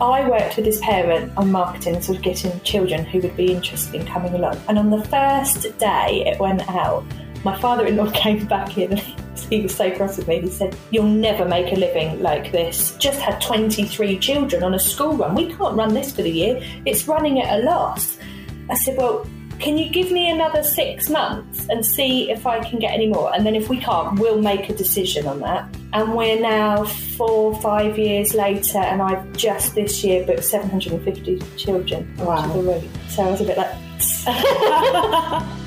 I worked with his parent on marketing, sort of getting children who would be interested in coming along. And on the first day it went out, my father in law came back in he was so cross with me. He said, You'll never make a living like this. Just had 23 children on a school run. We can't run this for the year. It's running at a loss. I said, Well, can you give me another six months and see if I can get any more? And then if we can't, we'll make a decision on that. And we're now four, five years later, and I've just this year booked 750 children Wow. onto the route. So I was a bit like,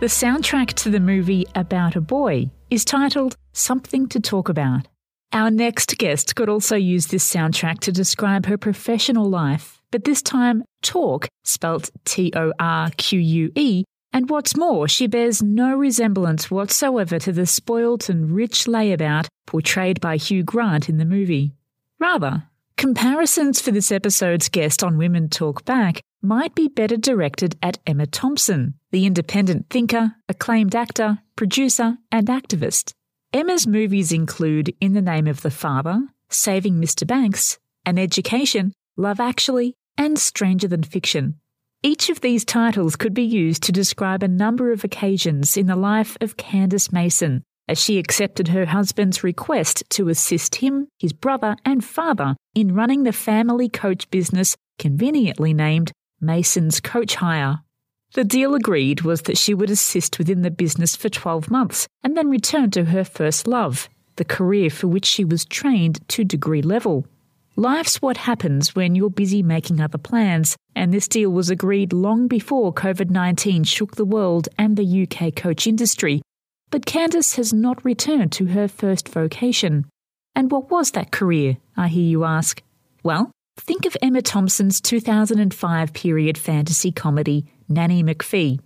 The soundtrack to the movie About a Boy is titled Something to Talk About. Our next guest could also use this soundtrack to describe her professional life, but this time talk, spelt T O R Q U E, and what's more, she bears no resemblance whatsoever to the spoilt and rich layabout portrayed by Hugh Grant in the movie. Rather, comparisons for this episode's guest on Women Talk Back might be better directed at Emma Thompson, the independent thinker, acclaimed actor, producer, and activist. Emma's movies include In the Name of the Father, Saving Mr. Banks, An Education, Love Actually, and Stranger Than Fiction. Each of these titles could be used to describe a number of occasions in the life of Candace Mason, as she accepted her husband's request to assist him, his brother, and father in running the family coach business conveniently named Mason's Coach Hire. The deal agreed was that she would assist within the business for 12 months and then return to her first love, the career for which she was trained to degree level. Life's what happens when you're busy making other plans, and this deal was agreed long before COVID 19 shook the world and the UK coach industry. But Candace has not returned to her first vocation. And what was that career, I hear you ask? Well, think of Emma Thompson's 2005 period fantasy comedy, Nanny McPhee.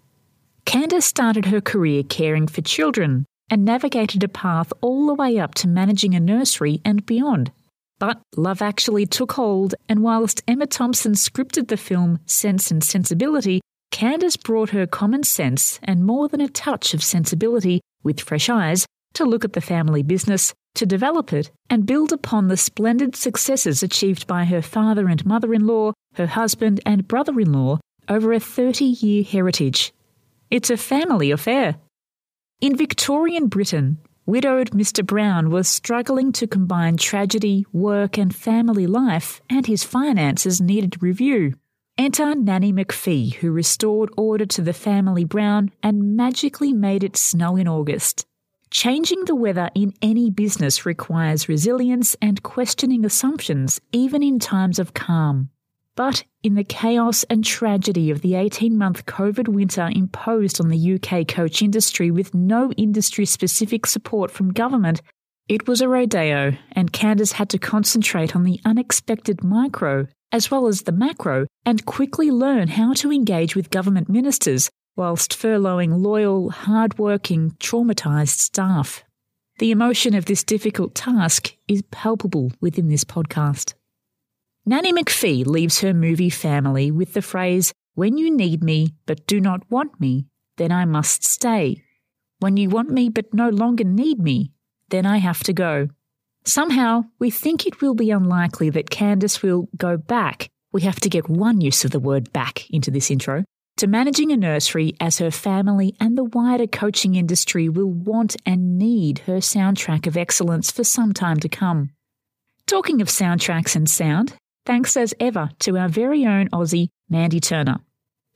Candace started her career caring for children and navigated a path all the way up to managing a nursery and beyond. But Love Actually took hold, and whilst Emma Thompson scripted the film Sense and Sensibility, Candace brought her common sense and more than a touch of sensibility with fresh eyes to look at the family business, to develop it, and build upon the splendid successes achieved by her father and mother in law, her husband and brother in law over a 30 year heritage. It's a family affair. In Victorian Britain, widowed Mr. Brown was struggling to combine tragedy, work, and family life, and his finances needed review. Enter Nanny McPhee, who restored order to the family Brown and magically made it snow in August. Changing the weather in any business requires resilience and questioning assumptions, even in times of calm. But in the chaos and tragedy of the 18 month COVID winter imposed on the UK coach industry with no industry specific support from government, it was a rodeo, and Candace had to concentrate on the unexpected micro as well as the macro and quickly learn how to engage with government ministers whilst furloughing loyal, hard-working, traumatised staff. The emotion of this difficult task is palpable within this podcast. Nanny McPhee leaves her movie family with the phrase, When you need me but do not want me, then I must stay. When you want me but no longer need me, then I have to go. Somehow, we think it will be unlikely that Candace will go back. We have to get one use of the word back into this intro to managing a nursery as her family and the wider coaching industry will want and need her soundtrack of excellence for some time to come. Talking of soundtracks and sound, thanks as ever to our very own Aussie, Mandy Turner.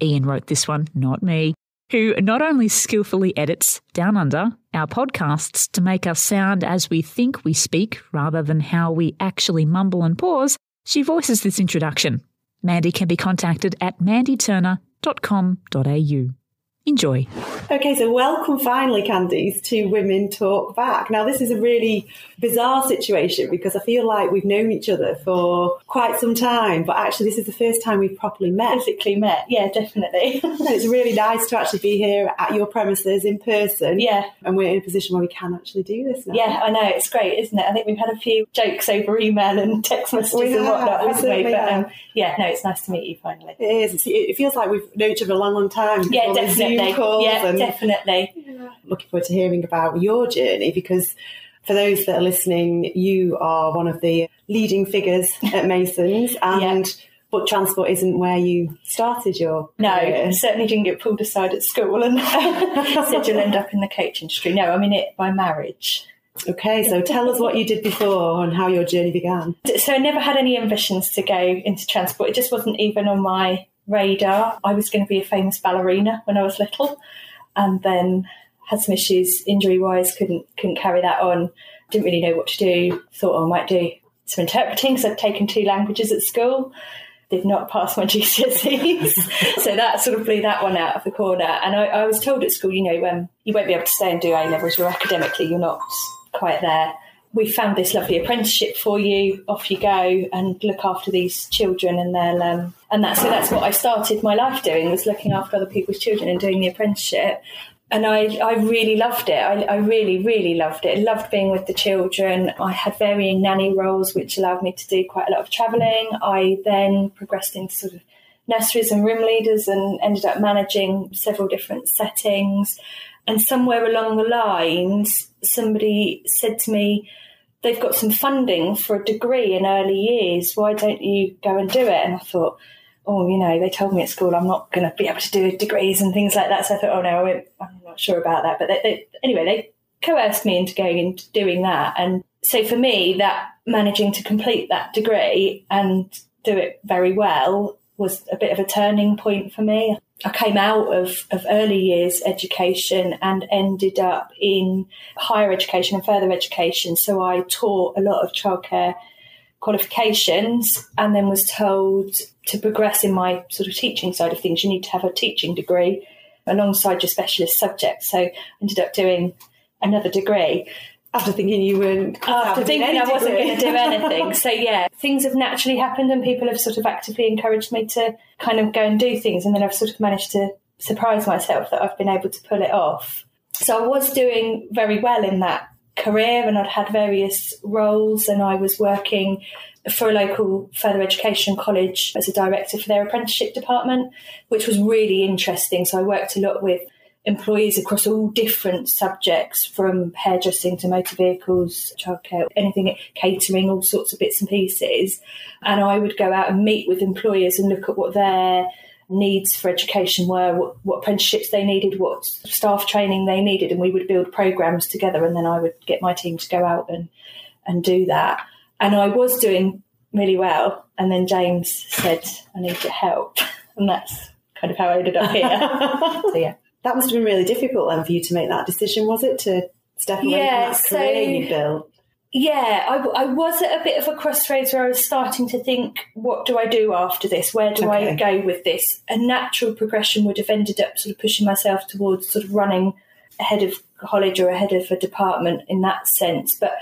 Ian wrote this one, not me, who not only skillfully edits Down Under, our podcasts, to make us sound as we think we speak rather than how we actually mumble and pause, she voices this introduction. Mandy can be contacted at mandyturner.com.au. Enjoy. Okay, so welcome finally, Candice, to Women Talk Back. Now, this is a really bizarre situation because I feel like we've known each other for quite some time, but actually, this is the first time we've properly met. physically met. Yeah, definitely. And it's really nice to actually be here at your premises in person. Yeah. And we're in a position where we can actually do this now. Yeah, I know it's great, isn't it? I think we've had a few jokes over email and text messages We and whatnot, we haven't we? But um, yeah, no, it's nice to meet you finally. It is. It feels like we've known each other a long, long time. Yeah, All the Zoom definitely. calls Yeah, definitely. looking forward to hearing about your journey because for those that are listening, you are one of the leading figures at Masons, and yeah. but transport isn't where you started your no. Career. Certainly didn't get pulled aside at school and said you'll end up in the coach industry. No, I mean it by marriage. Okay, so tell us what you did before and how your journey began. So I never had any ambitions to go into transport. It just wasn't even on my radar. I was going to be a famous ballerina when I was little, and then had some issues injury wise. Couldn't couldn't carry that on. Didn't really know what to do. Thought oh, I might do some interpreting because I'd taken two languages at school. Did not pass my GCSEs, so that sort of blew that one out of the corner. And I, I was told at school, you know, um, you won't be able to stay and do A levels. You're academically, you're not quite there. We found this lovely apprenticeship for you. Off you go and look after these children, and they'll um, and that's so that's what I started my life doing was looking after other people's children and doing the apprenticeship. And I, I really loved it. I, I really, really loved it. I loved being with the children. I had varying nanny roles, which allowed me to do quite a lot of travelling. I then progressed into sort of nurseries and room leaders and ended up managing several different settings. And somewhere along the lines, somebody said to me, they've got some funding for a degree in early years. Why don't you go and do it? And I thought, oh, you know, they told me at school I'm not going to be able to do degrees and things like that. So I thought, oh no, I'm not sure about that. But they, they, anyway, they coerced me into going into doing that. And so for me, that managing to complete that degree and do it very well was a bit of a turning point for me. I came out of, of early years education and ended up in higher education and further education. So I taught a lot of childcare qualifications and then was told to progress in my sort of teaching side of things, you need to have a teaching degree alongside your specialist subject. So I ended up doing another degree after thinking you weren't after thinking I wasn't going to do anything. so yeah, things have naturally happened, and people have sort of actively encouraged me to kind of go and do things, and then I've sort of managed to surprise myself that I've been able to pull it off. So I was doing very well in that career, and I'd had various roles, and I was working for a local further education college as a director for their apprenticeship department, which was really interesting. So I worked a lot with employees across all different subjects from hairdressing to motor vehicles, childcare, anything, catering, all sorts of bits and pieces. And I would go out and meet with employers and look at what their needs for education were, what, what apprenticeships they needed, what staff training they needed, and we would build programs together. And then I would get my team to go out and, and do that. And I was doing really well. And then James said, I need your help. And that's kind of how I ended up here. so, yeah that must have been really difficult then for you to make that decision, was it? To step away yeah, from that career you built? Yeah, I, I, was at a bit of a crossroads where I was starting to think, what do I do after this? Where do okay. I go with this? A natural progression would have ended up sort of pushing myself towards sort of running ahead of college or ahead of a department in that sense. But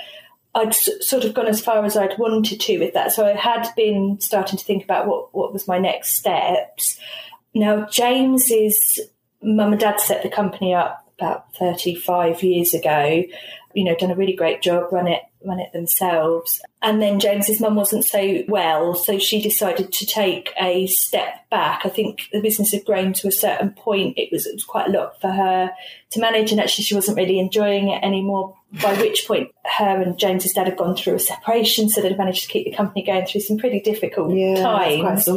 I'd sort of gone as far as I'd wanted to with that. So I had been starting to think about what, what was my next steps. Now, James is mum and dad set the company up about 35 years ago, you know, done a really great job, run it, run it themselves. And then James's mum wasn't so well, so she decided to take a step back. I think the business had grown to a certain point. It was, it was quite a lot for her to manage, and actually she wasn't really enjoying it anymore. By which point, her and James's dad had gone through a separation, so they'd managed to keep the company going through some pretty difficult yeah, times.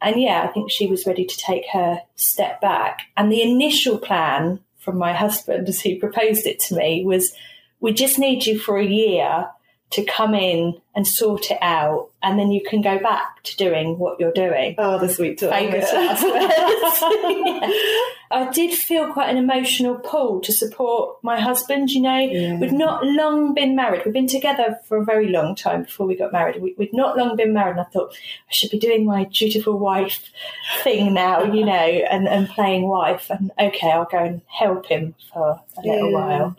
And yeah, I think she was ready to take her step back. And the initial plan from my husband, as he proposed it to me, was we just need you for a year to come in and sort it out, and then you can go back to doing what you're doing. Oh, the sweet talk. Famous words. I did feel quite an emotional pull to support my husband. You know, yeah. we'd not long been married. We've been together for a very long time before we got married. We, would not long been married, and I thought I should be doing my dutiful wife thing now. You know, and, and playing wife. And okay, I'll go and help him for a little yeah. while.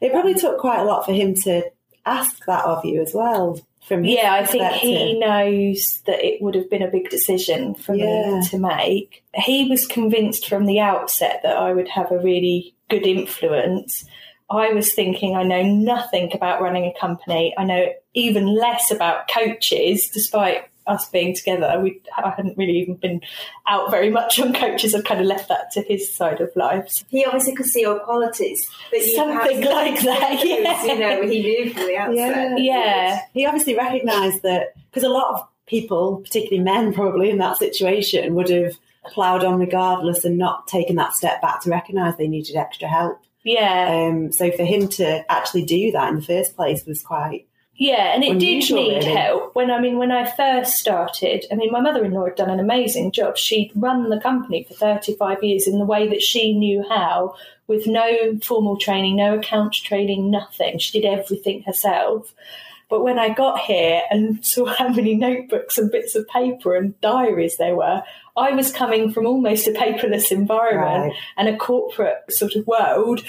It probably um, took quite a lot for him to ask that of you as well. From yeah, I think he knows that it would have been a big decision for yeah. me to make. He was convinced from the outset that I would have a really good influence. I was thinking I know nothing about running a company. I know even less about coaches, despite us being together. We I hadn't really even been out very much on coaches. I'd kind of left that to his side of life. He obviously could see your qualities, but you Something like that, yeah. You know, he knew from the outset. yeah, He obviously recognised that because a lot of people, particularly men, probably in that situation, would have ploughed on regardless and not taken that step back to recognise they needed extra help. yeah. Um, so for him to actually do that in the first place was quite Yeah, and it did need really. help. When I mean, when I first started, I mean, my mother-in-law had done an amazing job. She'd run the company for thirty-five years in the way that she knew how, with no formal training, no accounts training, nothing. She did everything herself. But when I got here and saw how many notebooks and bits of paper and diaries there were, I was coming from almost a paperless environment Right. and a corporate sort of world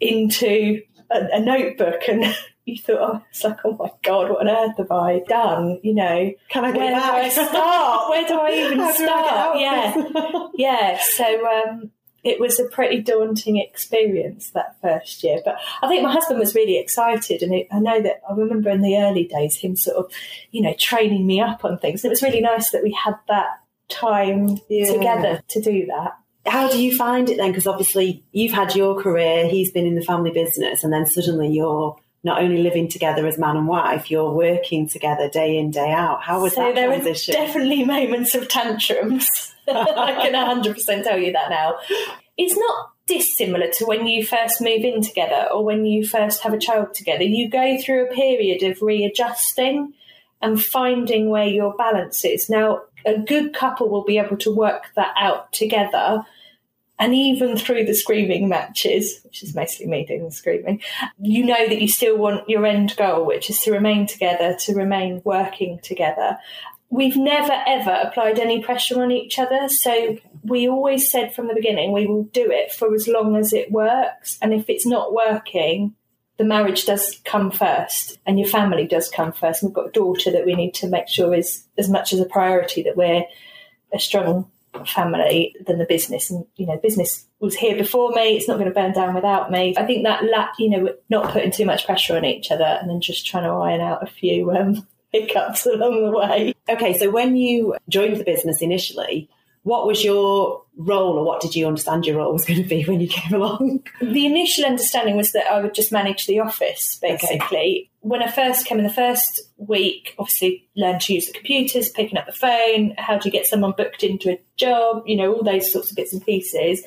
into a, a notebook and you thought, oh, it's like, oh my God, what on earth have I done? You know, Can I get where do I back? start? Where do I even How do I get start? of Yeah, yeah. So um, it was a pretty daunting experience that first year. But I think my husband was really excited, and it, I know that I remember in the early days him sort of, you know, training me up on things. It was really nice that we had that time Yeah. together to do that. How do you find it then? Because obviously you've had your career, he's been in the family business, and then suddenly you're not only living together as man and wife, you're working together day in, day out. How was so that there transition? were definitely moments of tantrums. I can 100% tell you that now. It's not dissimilar to when you first move in together or when you first have a child together. You go through a period of readjusting and finding where your balance is. Now, a good couple will be able to work that out together. And even through the screaming matches, which is mostly me doing the screaming, you know that you still want your end goal, which is to remain together, to remain working together. We've never ever applied any pressure on each other. So we always said from the beginning, we will do it for as long as it works. And if it's not working, the marriage does come first and your family does come first. And we've got a daughter that we need to make sure is as much as a priority that we're a strong family than the business. And, you know, business was here before me. It's not going to burn down without me. I think that, la- you know, not putting too much pressure on each other and then just trying to iron out a few um, hiccups along the way. Okay, so when you joined the business initially, what was your role or what did you understand your role was going to be when you came along? The initial understanding was that I would just manage the office, basically. When I first came in the first week, obviously learned to use the computers, picking up the phone, how do you get someone booked into a job, you know, all those sorts of bits and pieces.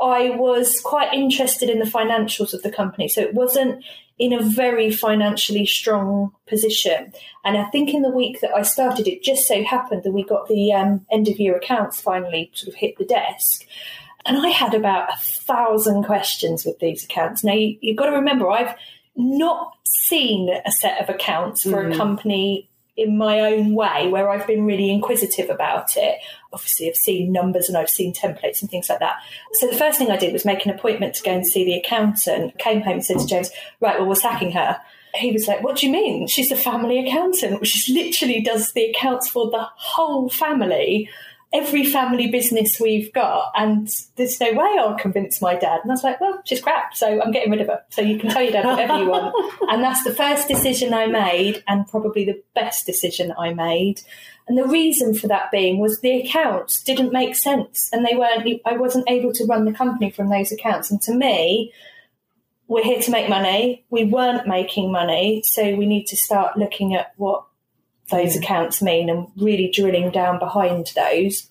I was quite interested in the financials of the company. So it wasn't in a very financially strong position. And I think in the week that I started, it just so happened that we got the um, end of year accounts finally sort of hit the desk. And I had about a thousand questions with these accounts. Now, you, you've got to remember, I've not seen a set of accounts for a company in my own way where I've been really inquisitive about it. Obviously, I've seen numbers and I've seen templates and things like that. So the first thing I did was make an appointment to go and see the accountant. Came home and said to James, Right, well, we're sacking her. He was like, What do you mean? She's a family accountant, is literally does the accounts for the whole family every family business we've got, and there's no way I'll convince my dad. And I was like, well, she's crap, so I'm getting rid of her. So you can tell your dad whatever you want. And that's the first decision I made, and probably the best decision I made. And the reason for that being was the accounts didn't make sense, and they weren't. I wasn't able to run the company from those accounts. And to me, we're here to make money. We weren't making money, so we need to start looking at what those accounts mean and really drilling down behind those.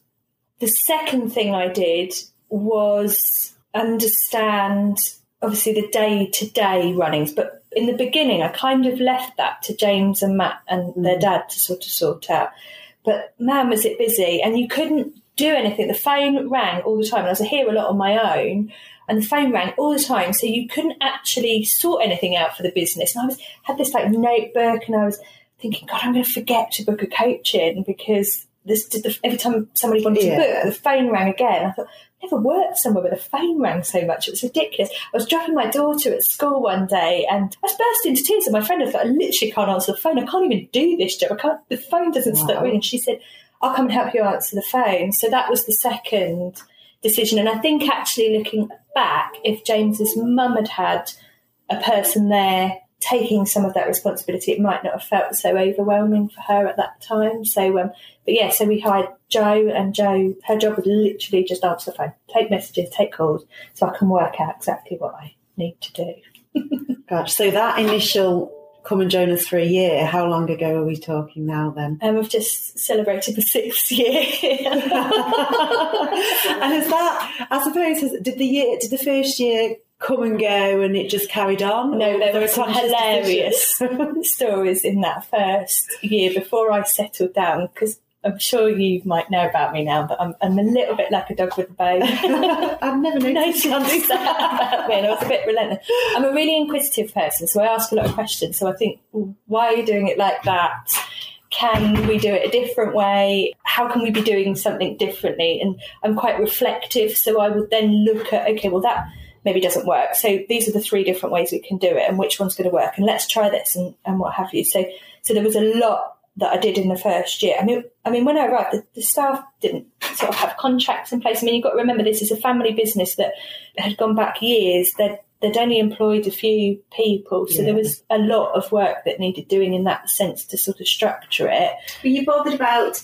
The second thing I did was understand obviously the day to day runnings, but in the beginning I kind of left that to James and Matt and their mm. dad to sort of sort out. But man, was it busy, and you couldn't do anything. The phone rang all the time, and I was here a lot on my own, and the phone rang all the time, so you couldn't actually sort anything out for the business. And I was had this like notebook, and I was thinking, God, I'm going to forget to book a coach in because this the, every time somebody wanted Yeah. to book, the phone rang again. I thought, never worked somewhere where the phone rang so much. It was ridiculous. I was dropping my daughter at school one day and I burst into tears. And my friend, I thought, I literally can't answer the phone. I can't even do this job. I can't. The phone doesn't stop ringing. She said, I'll come and help you answer the phone. So that was the second decision. And I think actually looking back, if James's mum had had a person there taking some of that responsibility, it might not have felt so overwhelming for her at that time. So, um, but yeah, so we hired Joe, and Joe, her job was literally just answer the phone, take messages, take calls, so I can work out exactly what I need to do. Gosh, so that initial come and join us for a year, how long ago are we talking now then? And we've just celebrated the sixth year. and is that, I suppose, has, did the year, did the first year come and go and it just carried on? No, there were some hilarious stories in that first year before I settled down because I'm sure you might know about me now, but I'm, I'm a little bit like a dog with a bone. I've never noticed. no, that about me, and I was a bit relentless. I'm a really inquisitive person, so I ask a lot of questions. So I think, why are you doing it like that? Can we do it a different way? How can we be doing something differently? And I'm quite reflective, so I would then look at, okay, well, that maybe doesn't work. So these are the three different ways we can do it, and which one's going to work, and let's try this, and, and what have you. So, so there was a lot that I did in the first year. I mean, I mean, when I arrived, the, the staff didn't sort of have contracts in place. I mean, you've got to remember this is a family business that had gone back years. They'd, they'd only employed a few people, so there was a lot of work that needed doing in that sense to sort of structure it. Were you bothered about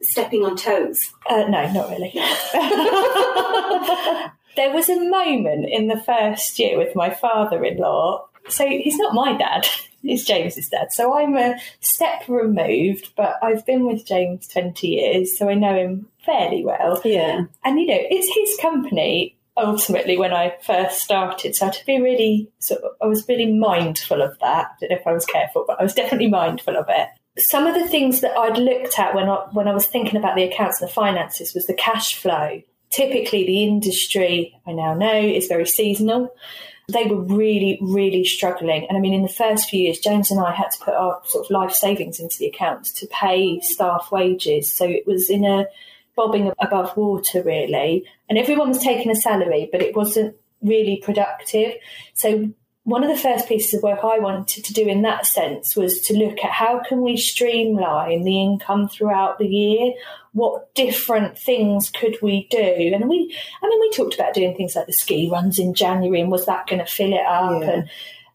stepping on toes? Uh, no, not really. there was a moment in the first year with my father-in-law. So he's not my dad; he's James's dad. So I'm a step removed, but I've been with James twenty years, so I know him fairly well. Yeah. And you know, it's his company ultimately when I first started. So I had to be really sort of, I was really mindful of that. I don't know if I was careful, but I was definitely mindful of it. Some of the things that I'd looked at when I when I was thinking about the accounts and the finances was the cash flow. Typically the industry I now know is very seasonal. They were really, really struggling. And I mean, in the first few years, James and I had to put our sort of life savings into the accounts to pay staff wages. So it was in a bobbing above water, really. And everyone was taking a salary, but it wasn't really productive. So one of the first pieces of work I wanted to do in that sense was to look at how can we streamline the income throughout the year? What different things could we do? And we, I mean, we talked about doing things like the ski runs in January, and was that going to fill it up? Yeah. And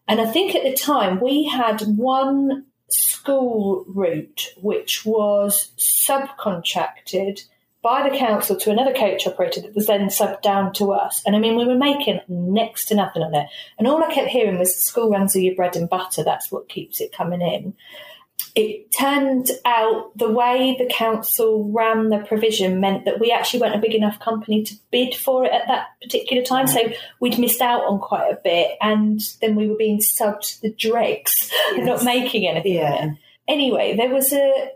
and I think at the time we had one school route which was subcontracted by the council to another coach operator that was then subbed down to us. And I mean, we were making next to nothing on it. And all I kept hearing was school runs are your bread and butter. That's what keeps it coming in. It turned out the way the council ran the provision meant that we actually weren't a big enough company to bid for it at that particular time. So we'd missed out on quite a bit. And then we were being subbed the dregs, and not making anything. Yeah. Anyway, there was a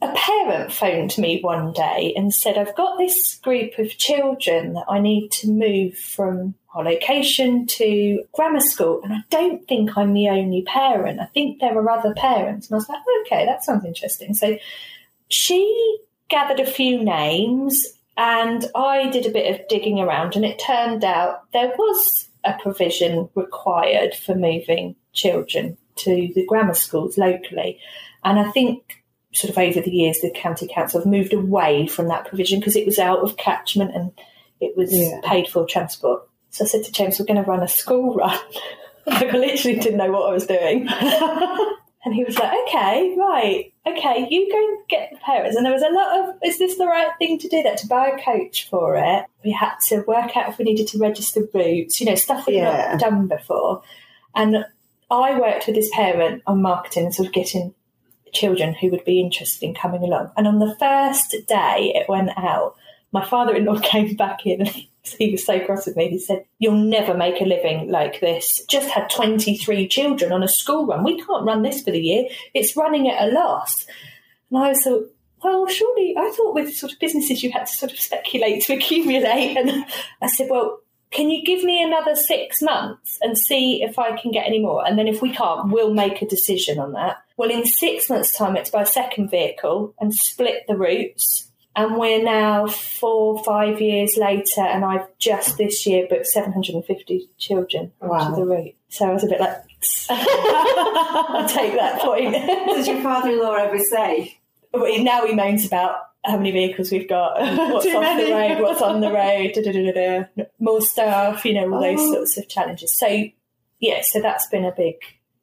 a parent phoned me one day and said, I've got this group of children that I need to move from our location to grammar school, and I don't think I'm the only parent. I think there are other parents. And I was like, okay, that sounds interesting. So she gathered a few names, and I did a bit of digging around, and it turned out there was a provision required for moving children to the grammar schools locally. And I think sort of over the years, the county council have moved away from that provision because it was out of catchment and it was Yeah. paid for transport. So I said to James, we're going to run a school run. like, I literally didn't know what I was doing. and he was like, okay, right, okay, you go and get the parents. And there was a lot of, is this the right thing to do that? To buy a coach for it. We had to work out if we needed to register routes, you know, stuff we'd Yeah. not done before. And I worked with this parent on marketing and sort of getting children who would be interested in coming along. And on the first day it went out, my father in law came back in he was so cross with me. He said, You'll never make a living like this. Just had 23 children on a school run. We can't run this for the year. It's running at a loss. And I was thought, well, surely I thought with sort of businesses you had to sort of speculate to accumulate. And I said, well, can you give me another six months and see if I can get any more? And then if we can't, we'll make a decision on that. Well, in six months' time, it's buy a second vehicle and split the routes. And we're now four, five years later, and I've just this year booked 750 children onto Wow. the route. So I was a bit like, I'll take that point. Does your father-in-law ever say? Now he moans about how many vehicles we've got, what's off many. the road, what's on the road, da, da, da, da, da, more staff, you know, all those Oh. sorts of challenges. So, yeah, so that's been a big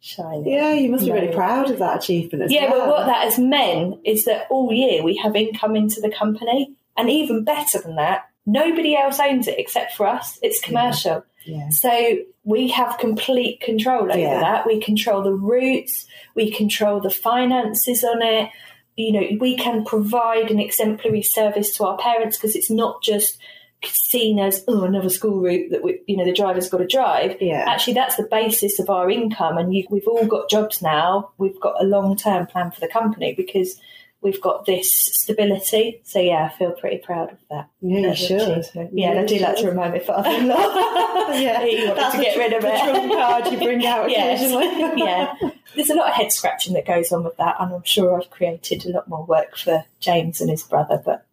shining. Yeah, you must be really proud of that achievement as Yeah, well. but what that has meant is that all year we have income into the company, and even better than that, nobody else owns it except for us. It's commercial. Yeah. So we have complete control over Yeah. that. We control the routes, we control the finances on it. You know, we can provide an exemplary service to our parents because it's not just seen as oh another school route that we, you know the driver's got to drive. Yeah. Actually, that's the basis of our income, and you, we've all got jobs now. We've got a long term plan for the company because we've got this stability. So yeah, I feel pretty proud of that. Yeah, you should. achievement. Yeah, and I do like to remind my father-in-law. yeah, he wanted to get the, rid of the it. trump card you bring out Yes. occasionally. yeah, there's a lot of head scratching that goes on with that, and I'm sure I've created a lot more work for James and his brother, but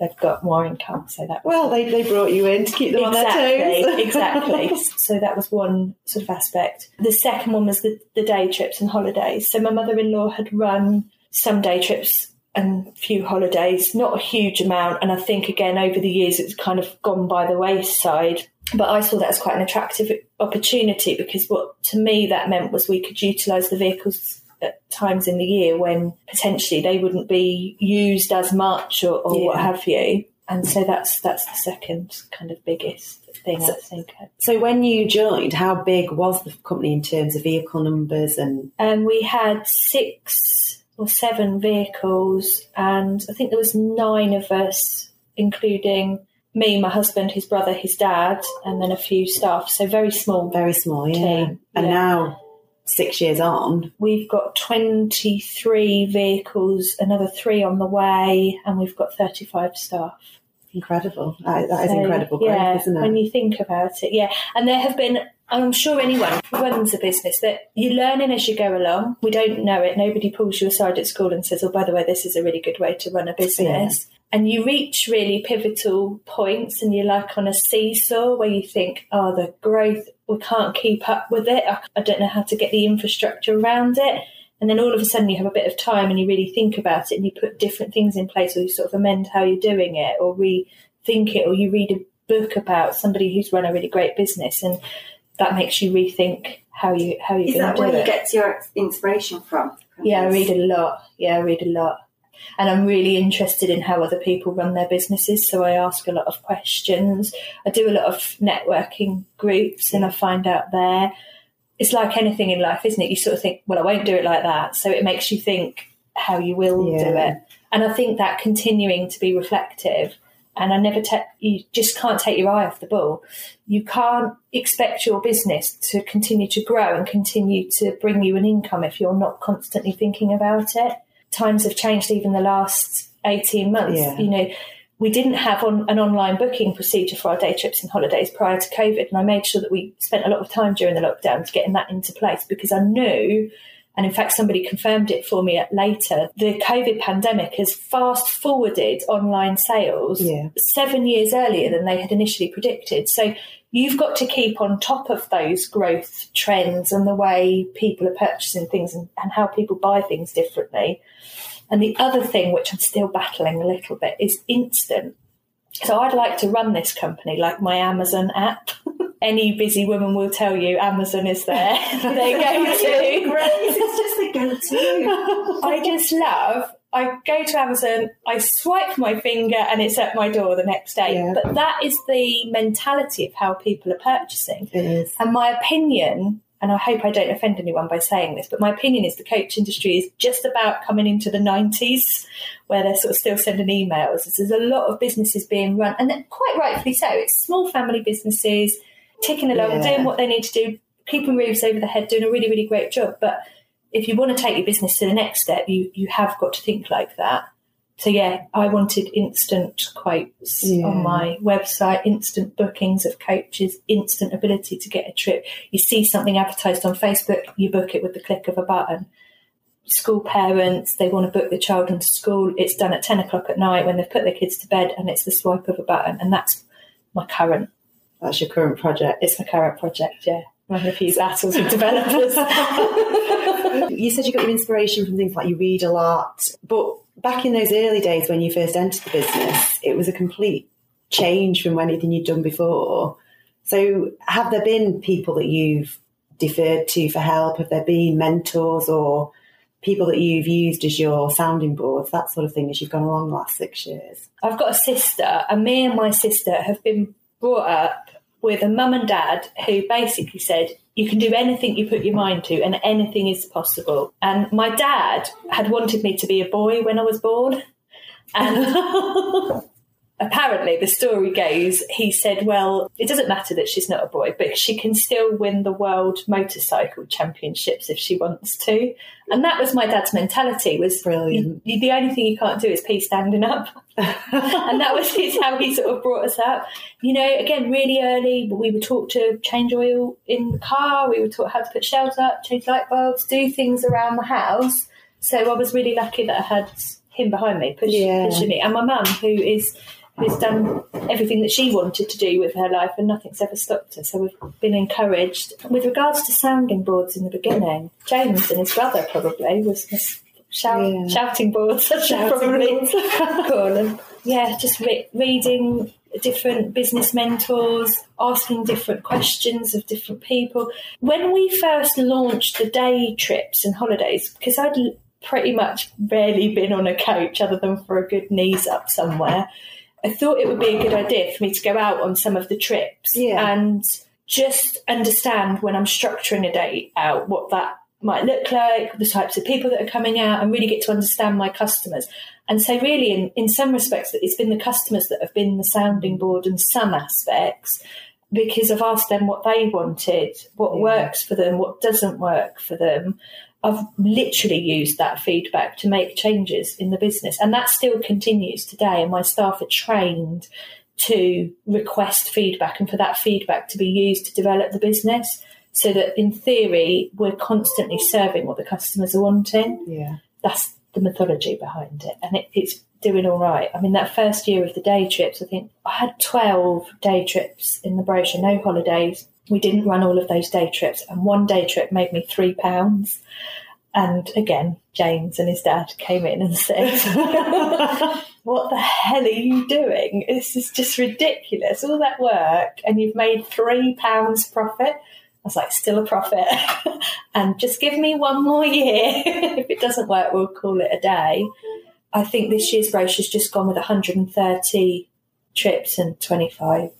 they've got more income, so that Well, they, they brought you in to keep them on their toes. exactly. So that was one sort of aspect. The second one was the, the day trips and holidays. So my mother-in-law had run some day trips and a few holidays, not a huge amount. And I think again over the years it's kind of gone by the wayside. But I saw that as quite an attractive opportunity because what to me that meant was we could utilise the vehicles at times in the year when potentially they wouldn't be used as much or, or what have you. And so that's that's the second kind of biggest thing I think. So when you joined, how big was the company in terms of vehicle numbers and And we had six or seven vehicles, and I think there was nine of us, including me, my husband, his brother, his dad, and then a few staff. So very small. very small? Yeah. Team, And yeah. now, six years on, We've got 23 vehicles, another three on the way, and we've got 35 staff. incredible. That, that is So, incredible growth, yeah, isn't it? When you think about it, yeah. And there have been, I'm sure anyone who runs a business that you're learning as you go along. We don't know it. Nobody pulls you aside at school and says, oh, by the way, this is a really good way to run a business. And you reach really pivotal points and you're like on a seesaw where you think, oh, the growth, we can't keep up with it. I, don't know how to get the infrastructure around it. And then all of a sudden you have a bit of time and you really think about it and you put different things in place or you sort of amend how you're doing it or rethink it or you read a book about somebody who's run a really great business and that makes you rethink how you how you're Is going that to do where you get your inspiration from? Yeah, I read a lot. Yeah, I read a lot. And I'm really interested in how other people run their businesses. So I ask a lot of questions. I do a lot of networking groups and I find out there. It's like anything in life, isn't it? You sort of think, well, I won't do it like that. So it makes you think how you will do it. And I think that continuing to be reflective and I never take, you just can't take your eye off the ball. You can't expect your business to continue to grow and continue to bring you an income if you're not constantly thinking about it. Times have changed even the last 18 months. Yeah. You know, we didn't have on, an online booking procedure for our day trips and holidays prior to COVID. And I made sure that we spent a lot of time during the lockdown to getting that into place because I knew and in fact, somebody confirmed it for me later. The COVID pandemic has fast forwarded online sales Yeah. seven years earlier than they had initially predicted. So you've got to keep on top of those growth trends and the way people are purchasing things and, and how people buy things differently. And the other thing, which I'm still battling a little bit, is instant. So I'd like to run this company like my Amazon app. Any busy woman will tell you Amazon is there. they go to. it's just a go-to. I just love. I go to Amazon, I swipe my finger, and it's at my door the next day. Yeah. But that is the mentality of how people are purchasing. It is. And my opinion, and I hope I don't offend anyone by saying this, but my opinion is the coach industry is just about coming into the 90s where they're sort of still sending emails. There's a lot of businesses being run, and quite rightfully so. It's small family businesses ticking along, Yeah. doing what they need to do, keeping roofs over the head, doing a really, really great job. But if you want to take your business to the next step, you, you have got to think like that. So yeah, I wanted instant quotes Yeah. on my website, instant bookings of coaches, instant ability to get a trip. You see something advertised on Facebook, you book it with the click of a button. School parents, they want to book the child into school. It's done at 10 o'clock at night when they've put their kids to bed and it's the swipe of a button. And that's my current, That's your current project. it's my current project, yeah. I'm having a few battles with developers. You said you got your inspiration from things like you read a lot, but back in those early days when you first entered the business, it was a complete change from anything you'd done before. So, have there been people that you've deferred to for help? Have there been mentors or people that you've used as your sounding boards, that sort of thing, as you've gone along the last six years? I've got a sister, and me and my sister have been brought up with a mum and dad who basically said, you can do anything you put your mind to, and anything is possible. And my dad had wanted me to be a boy when I was born. And apparently the story goes he said well it doesn't matter that she's not a boy but she can still win the world motorcycle championships if she wants to. And that was my dad's mentality was Brilliant. you, the only thing you can't do is pee standing up. And that was his, how he sort of brought us up. You know again really early we were taught to change oil in the car we were taught how to put shelves up change light bulbs do things around the house. So i was really lucky that i had him behind me push, Yeah. pushing me. And my mum who is who's done everything that she wanted to do with her life and nothing's ever stopped her. So we've been encouraged. With regards to sounding boards in the beginning, James and his brother probably was, shout, Yeah. shouting boards, I should probably boards. call them. Yeah, just re- reading different business mentors, asking different questions of different people. When we first launched the day trips and holidays, because I'd pretty much barely been on a coach other than for a good knees up somewhere, I thought it would be a good idea for me to go out on some of the trips Yeah. and just understand when I'm structuring a day out what that might look like, the types of people that are coming out, and really get to understand my customers. And so, really, in, in some respects, it's been the customers that have been the sounding board in some aspects because I've asked them what they wanted, what Yeah. works for them, what doesn't work for them. I've literally used that feedback to make changes in the business, and that still continues today. And my staff are trained to request feedback and for that feedback to be used to develop the business so that in theory we're constantly serving what the customers are wanting Yeah. that's the mythology behind it, and it, it's doing all right. I mean, that first year of the day trips, I think I had 12 day trips in the brochure, no holidays. We didn't run all of those day trips, and one day trip made me three pounds. And again, James and his dad came in and said, What the hell are you doing? This is just ridiculous. All that work, and you've made three pounds profit. I was like, still a profit. and just give me one more year. if it doesn't work, we'll call it a day. I think this year's brochure's just gone with 130 trips and 25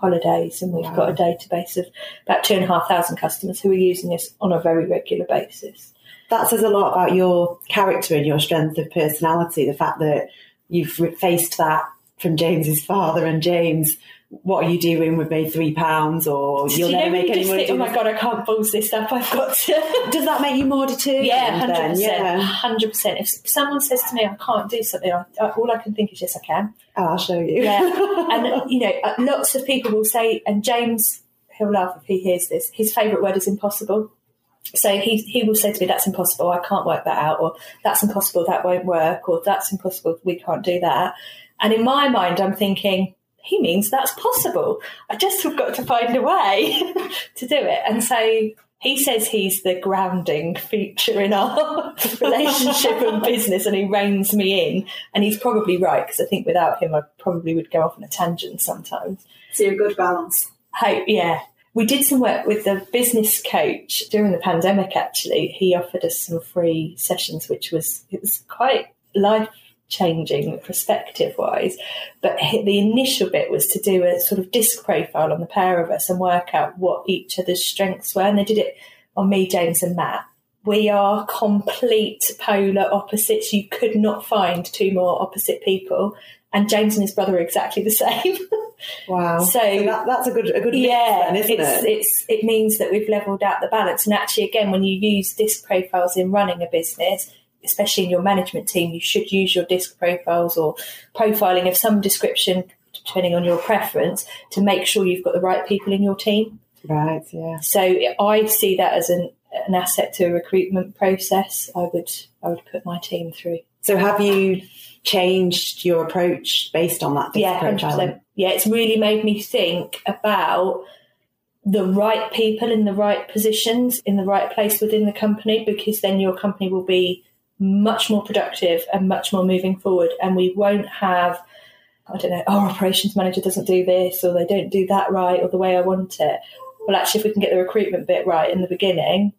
holidays, and we've got a database of about two and a half thousand customers who are using this on a very regular basis. That says a lot about your character and your strength of personality. The fact that you've faced that from James's father and James. What are you doing? We've made three pounds, or you'll you never make any money. think, oh my god, I can't balls this up. I've got to. Does that make you more determined? Yeah, hundred percent. Yeah. hundred percent. If someone says to me, "I can't do something," I, I, all I can think is, "Yes, I can." Oh, I'll show you. Yeah, and you know, uh, lots of people will say, and James, he'll laugh if he hears this. His favourite word is impossible. So he he will say to me, "That's impossible. I can't work that out," or "That's impossible. That won't work," or "That's impossible. We can't do that." And in my mind, I'm thinking. He means that's possible. I just have got to find a way to do it. And so he says he's the grounding feature in our relationship and business, and he reins me in. And he's probably right because I think without him, I probably would go off on a tangent sometimes. So you're a good balance. Hope, yeah. We did some work with the business coach during the pandemic. Actually, he offered us some free sessions, which was it was quite life changing perspective wise. But the initial bit was to do a sort of disc profile on the pair of us and work out what each other's strengths were. And they did it on me, James, and Matt. We are complete polar opposites. You could not find two more opposite people. And James and his brother are exactly the same. Wow. So- that, that's a good a good yeah, then, isn't it's, it? it's it means that we've leveled out the balance. And actually, again, when you use disc profiles in running a business, especially in your management team, you should use your disc profiles or profiling of some description, depending on your preference, to make sure you've got the right people in your team. Right. Yeah. So I see that as an an asset to a recruitment process. I would I would put my team through. So have you changed your approach based on that? Yeah, profiling? Yeah, it's really made me think about the right people in the right positions in the right place within the company because then your company will be much more productive and much more moving forward and we won't have I don't know, our operations manager doesn't do this or they don't do that right or the way I want it. well, actually, if we can get the recruitment bit right in the beginning,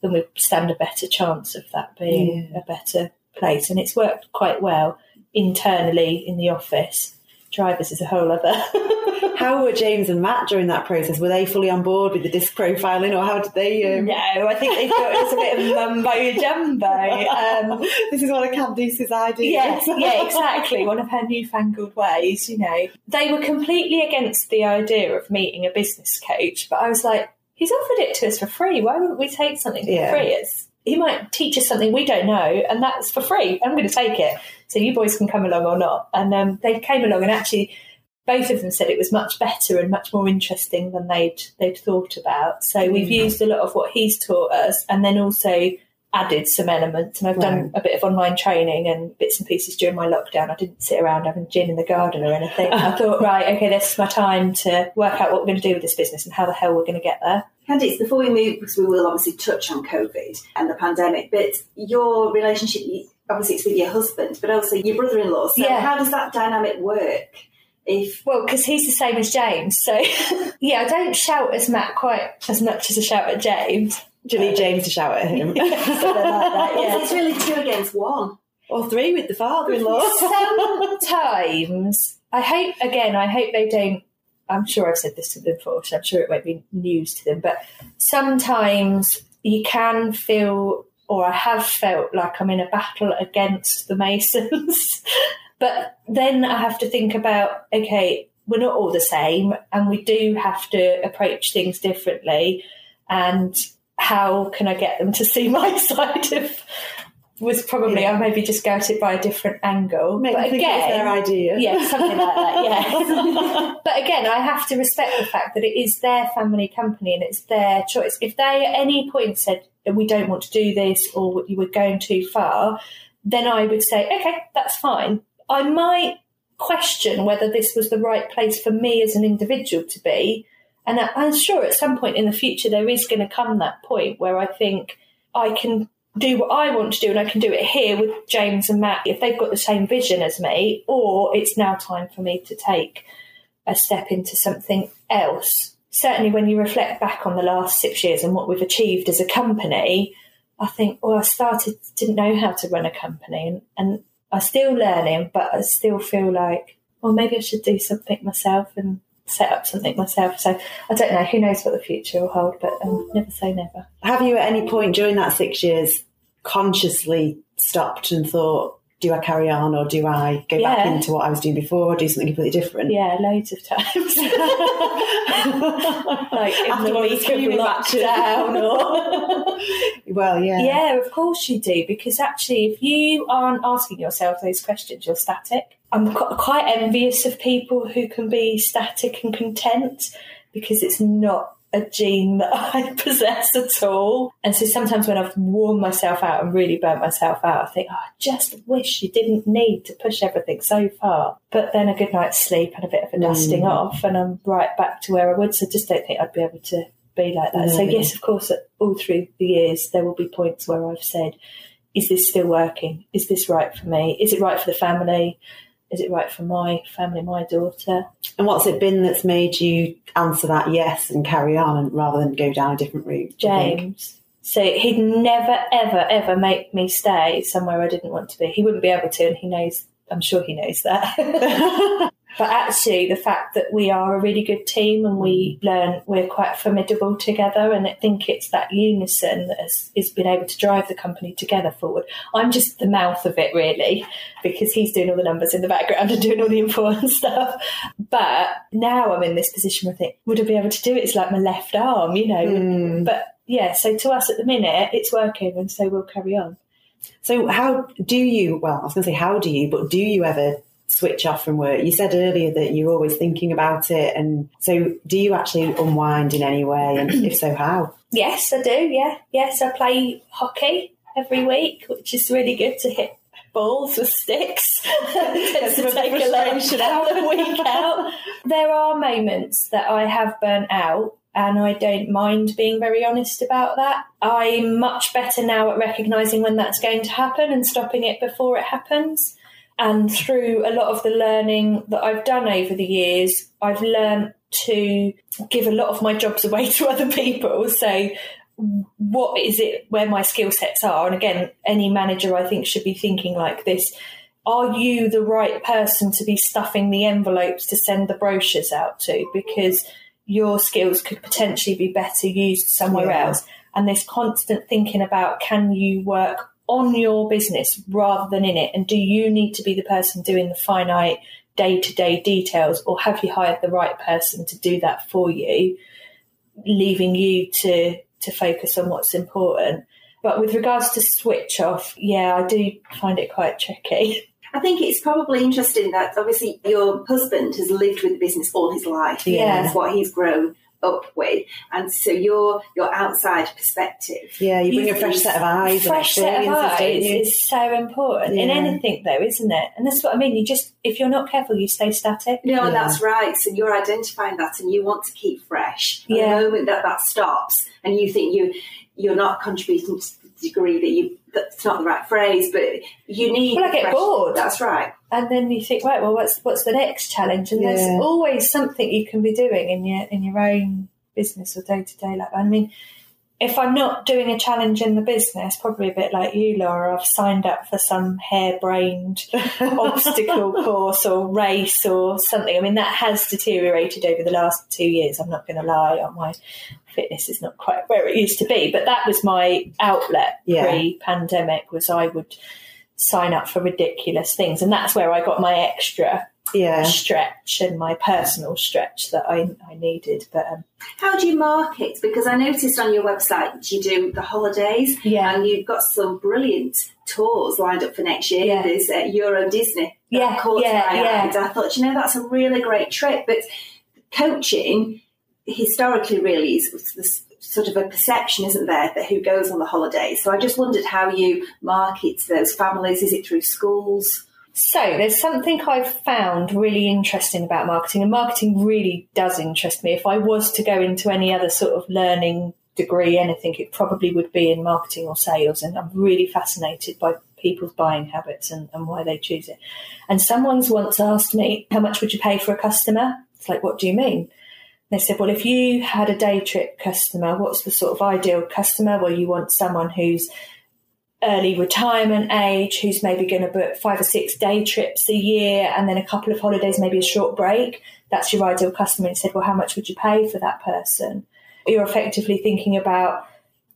then we stand a better chance of that being Yeah. a better place. And it's worked quite well internally in the office. Drivers is a whole other. How were James and Matt during that process? Were they fully on board with the disc profiling, or how did they? Um... no, I think they thought it was a bit of mumbo jumbo. Um, this is one of Candice's ideas. Yes, yeah, exactly. One of her newfangled ways, you know. They were completely against the idea of meeting a business coach, but I was like, he's offered it to us for free. Why wouldn't we take something for Yeah. free? It's, he might teach us something we don't know, and that's for free. I'm going to take it. So you boys can come along or not. And um, they came along, and actually, both of them said it was much better and much more interesting than they'd they'd thought about. So we've used a lot of what he's taught us, and then also added some elements. And I've done a bit of online training and bits and pieces during my lockdown. I didn't sit around having gin in the garden or anything. I thought, right, okay, this is my time to work out what we're going to do with this business and how the hell we're going to get there. Candice, before we move, because we will obviously touch on COVID and the pandemic, but your relationship, obviously it's with your husband, but also your brother-in-law. So Yeah. how does that dynamic work? If Well, because he's the same as James, so yeah, I don't shout as Matt quite as much as I shout at James. Do you need uh, James to shout at him? Something like that, yeah. it's really two against one. or three with the father-in-law? Sometimes I hope again. I hope they don't. I'm sure I've said this to them before, so I'm sure it won't be news to them. But sometimes you can feel, or I have felt like I'm in a battle against the Masons. but then I have to think about okay, we're not all the same, and we do have to approach things differently. And how can I get them to see my side of? Was probably Yeah. I maybe just go at it by a different angle. Make but again, their idea. yeah, something like that. Yeah. but again, I have to respect the fact that it is their family company and it's their choice. If they at any point said we don't want to do this or you were going too far, then I would say, okay, that's fine. I might question whether this was the right place for me as an individual to be. And I'm sure at some point in the future there is going to come that point where I think I can do what I want to do and I can do it here with James and Matt if they've got the same vision as me, or it's now time for me to take a step into something else. Certainly, when you reflect back on the last six years and what we've achieved as a company, I think, well, I started, didn't know how to run a company and, and I'm still learning, but I still feel like, well, maybe I should do something myself and set up something myself. So I don't know, who knows what the future will hold, but um, never say never. Have you at any point during that six years consciously stopped and thought, do I carry on or do I go back into what I was doing before or do something completely different? Yeah, loads of times. like in After the one of the week of lockdown or Well, yeah. Yeah, of course you do. Because actually, if you aren't asking yourself those questions, you're static. I'm quite envious of people who can be static and content because it's not a gene that I possess at all. And so sometimes when I've worn myself out and really burnt myself out, I think, oh, I just wish you didn't need to push everything so far. But then a good night's sleep and a bit of a dusting mm. off, and I'm right back to where I would. So I just don't think I'd be able to be like that. So yes, of course, all through the years there will be points where I've said, "Is this still working? Is this right for me? Is it right for the family? Is it right for my family, my daughter?" And what's it been that's made you answer that yes and carry on and rather than go down a different route? do you think? James. So he'd never, ever, ever make me stay somewhere I didn't want to be. He wouldn't be able to, and he knows. I'm sure he knows that. But actually, the fact that we are a really good team and we learn we're quite formidable together, and I think it's that unison that has, has been able to drive the company together forward. I'm just the mouth of it, really, because he's doing all the numbers in the background and doing all the important stuff. But now I'm in this position where I think, would I be able to do it? It's like my left arm, you know. Hmm. But yeah, so to us at the minute, it's working, and so we'll carry on. So how do you, well, I was going to say how do you, but do you ever switch off from work? You said earlier that you're always thinking about it. And so do you actually unwind in any way? And if so, how? Yes, I do. Yeah, yes, I play hockey every week, which is really good to hit balls with sticks. To take a frustration out the week out. There are moments that I have burnt out. And I don't mind being very honest about that. I'm much better now at recognising when that's going to happen and stopping it before it happens. And through a lot of the learning that I've done over the years, I've learned to give a lot of my jobs away to other people. So what is it where my skill sets are? And again, any manager I think should be thinking like this. Are you the right person to be stuffing the envelopes to send the brochures out to? Because your skills could potentially be better used somewhere Yeah. else. And this constant thinking about can you work on your business rather than in it? And do you need to be the person doing the finite day to day details, or have you hired the right person to do that for you, leaving you to, to focus on what's important? But with regards to switch off, yeah, I do find it quite tricky. I think it's probably interesting that obviously your husband has lived with the business all his life. Yeah. That's what he's grown up with. And so your your outside perspective. Yeah, you bring You a fresh set of eyes fresh and set of eyes is so important in anything though isn't it and that's what i mean you just if you're not careful you stay static No, Yeah. that's right. So you're identifying that, and you want to keep fresh. Yeah. The moment that that stops, and you think you you're not contributing degree that you that's not the right phrase, but you need. Well, I get fresh- bored. That's right. and then you think right well what's what's the next challenge and Yeah. there's always something you can be doing in your in your own business or day to day life i mean if i'm not doing a challenge in the business probably a bit like you laura i've signed up for some harebrained obstacle course or race or something. I mean that has deteriorated over the last two years i'm not going to lie. On my fitness is not quite where it used to be but that was my outlet Yeah. pre-pandemic was i would sign up for ridiculous things. And that's where i got my extra Yeah. stretch and my personal stretch that i, I needed but um, How do you market? Because I noticed on your website you do the holidays, Yeah. and you've got some brilliant tours lined up for next year. Yeah. There's uh, Euro Disney. Yeah, caught yeah, my yeah. eye. And I thought, you know, that's a really great trip. But coaching historically really is this sort of a perception, isn't there, that who goes on the holidays. So I just wondered how you market to those families. Is it through schools? So there's something I've found really interesting about marketing, and marketing really does interest me. If I was to go into any other sort of learning degree, anything, it probably would be in marketing or sales. And I'm really fascinated by people's buying habits and, and why they choose it. And someone's once asked me, How much would you pay for a customer? It's like, What do you mean? They said, Well, if you had a day trip customer, what's the sort of ideal customer? Well, you want someone who's early retirement age who's maybe going to book five or six day trips a year and then a couple of holidays, maybe a short break. That's your ideal customer. And said, Well, how much would you pay for that person? You're effectively thinking about,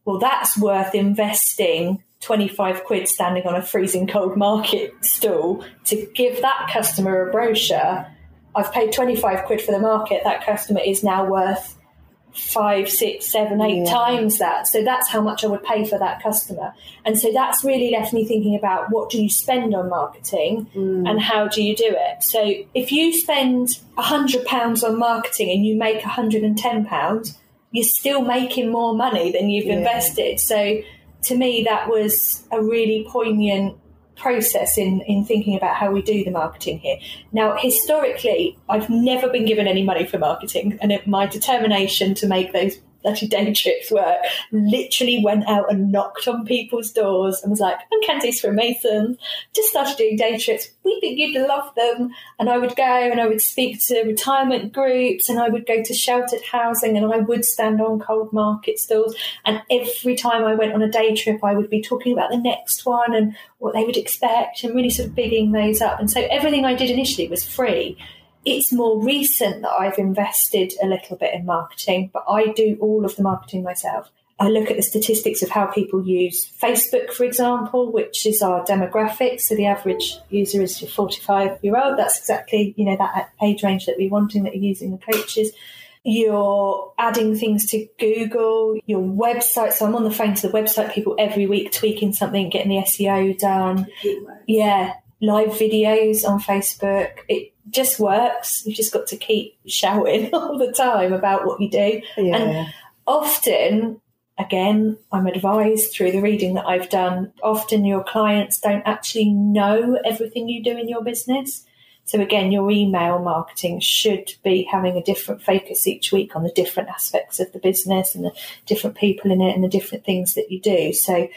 well, that's worth investing 25 quid standing on a freezing cold market stall to give that customer a brochure. I've paid 25 quid for the market. That customer is now worth five, six, seven, eight Yeah. times that. So that's how much I would pay for that customer. And so that's really left me thinking about what do you spend on marketing mm. and how do you do it. So if you spend £100 on marketing and you make £110, you're still making more money than you've Yeah. invested. So to me, that was a really poignant process in, in thinking about how we do the marketing here. Now, historically, I've never been given any money for marketing, and it, my determination to make those bloody day trips work literally went out and knocked on people's doors and was like, I'm Candice from Mason. just started doing day trips. We think you'd love them. And I would go and I would speak to retirement groups and I would go to sheltered housing and I would stand on cold market stalls. And every time I went on a day trip, I would be talking about the next one and what they would expect and really sort of bigging those up. And so everything I did initially was free. It's more recent that I've invested a little bit in marketing, but I do all of the marketing myself. I look at the statistics of how people use Facebook, for example, which is our demographic. So the average user is your 45 year old. That's exactly, you know, that age range that we're wanting that are using the coaches. You're adding things to Google, your website. So I'm on the phone to the website people every week, tweaking something, getting the SEO done. Yeah, live videos on Facebook. It just works. You've just got to keep shouting all the time about what you do. Yeah. And often, again, I'm advised through the reading that I've done, often your clients don't actually know everything you do in your business. So again, your email marketing should be having a different focus each week on the different aspects of the business and the different people in it and the different things that you do. So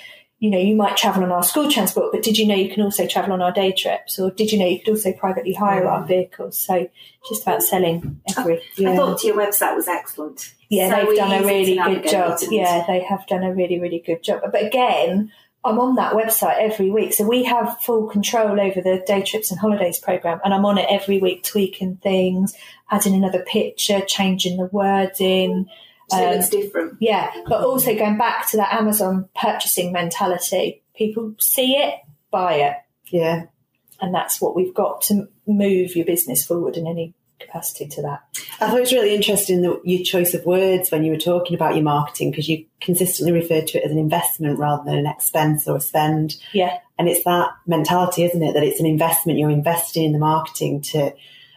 you know, you might travel on our school transport, but did you know you can also travel on our day trips? Or did you know you could also privately hire our mm. vehicles? So just about selling every. I thought your website was excellent. Yeah, So they've done a really good job. Yeah, they have done a really, really good job. But again, I'm on that website every week. So we have full control over the day trips and holidays program. And I'm on it every week, tweaking things, adding another picture, changing the wording. So Um, it different. Yeah, but also going back to that Amazon purchasing mentality. People see it, buy it. Yeah. And that's what we've got to move your business forward in any capacity to that. I thought it was really interesting that your choice of words when you were talking about your marketing because you consistently referred to it as an investment rather than an expense or a spend. Yeah. And it's that mentality, isn't it? That it's an investment. You're investing in the marketing to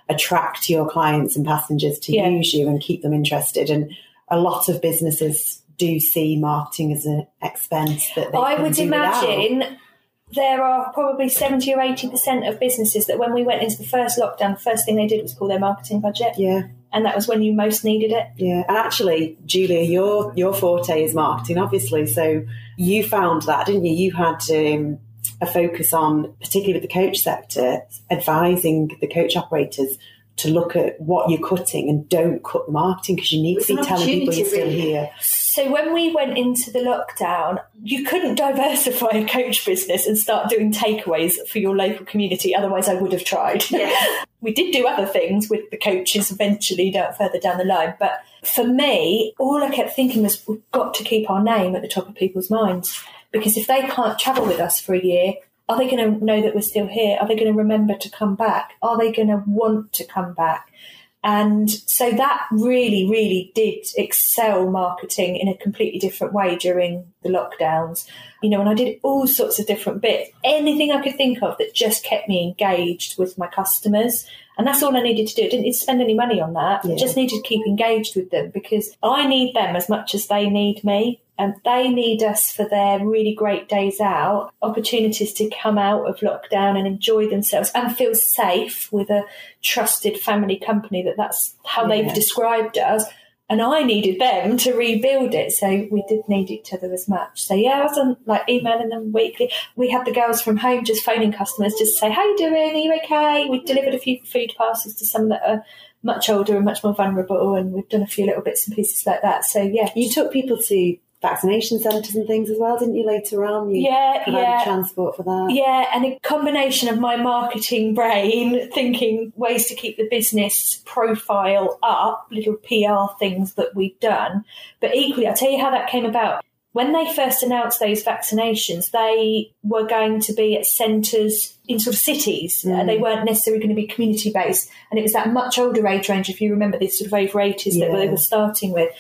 attract your clients and passengers to Yeah. use you and keep them interested. And a lot of businesses do see marketing as an expense that they I would do without. imagine there are probably 70 or 80% of businesses that when we went into the first lockdown, the first thing they did was call their marketing budget. Yeah. And that was when you most needed it. Yeah, and actually, Julia, your your forte is marketing, obviously. So you found that, didn't you? You had um, a focus on, particularly with the coach sector, advising the coach operators to look at what you're cutting and don't cut the marketing because you need It's to be telling people you're still really. here. So when we went into the lockdown, you couldn't diversify a coach business and start doing takeaways for your local community. Otherwise, I would have tried. Yes. we did do other things with the coaches eventually down further down the line. But for me, all I kept thinking was we've got to keep our name at the top of people's minds because if they can't travel with us for a year, are they going to know that we're still here? Are they going to remember to come back? Are they going to want to come back? And so that really, really did excel marketing in a completely different way during the lockdowns. You know, and I did all sorts of different bits, anything I could think of that just kept me engaged with my customers. And that's all I needed to do. I didn't need to spend any money on that. I just needed to keep engaged with them because I need them as much as they need me. And they need us for their really great days out, opportunities to come out of lockdown and enjoy themselves and feel safe with a trusted family company that that's how Yeah. they've described us. And I needed them to rebuild it. So we did need each other as much. So yeah, I was on like emailing them weekly. We had the girls from home just phoning customers just to say, How you doing? Are you okay? We delivered a few food parcels to some that are much older and much more vulnerable and we've done a few little bits and pieces like that. So yeah. You took people to vaccination centres and things as well, didn't you? Later on, you Yeah, yeah. transport for that. Yeah, and a combination of my marketing brain thinking ways to keep the business profile up, little PR things that we've done. But equally, I'll tell you how that came about. When they first announced those vaccinations, they were going to be at centres in sort of cities. Uh, they weren't necessarily going to be community based. And it was that much older age range, if you remember, these sort of over 80s that they were starting with.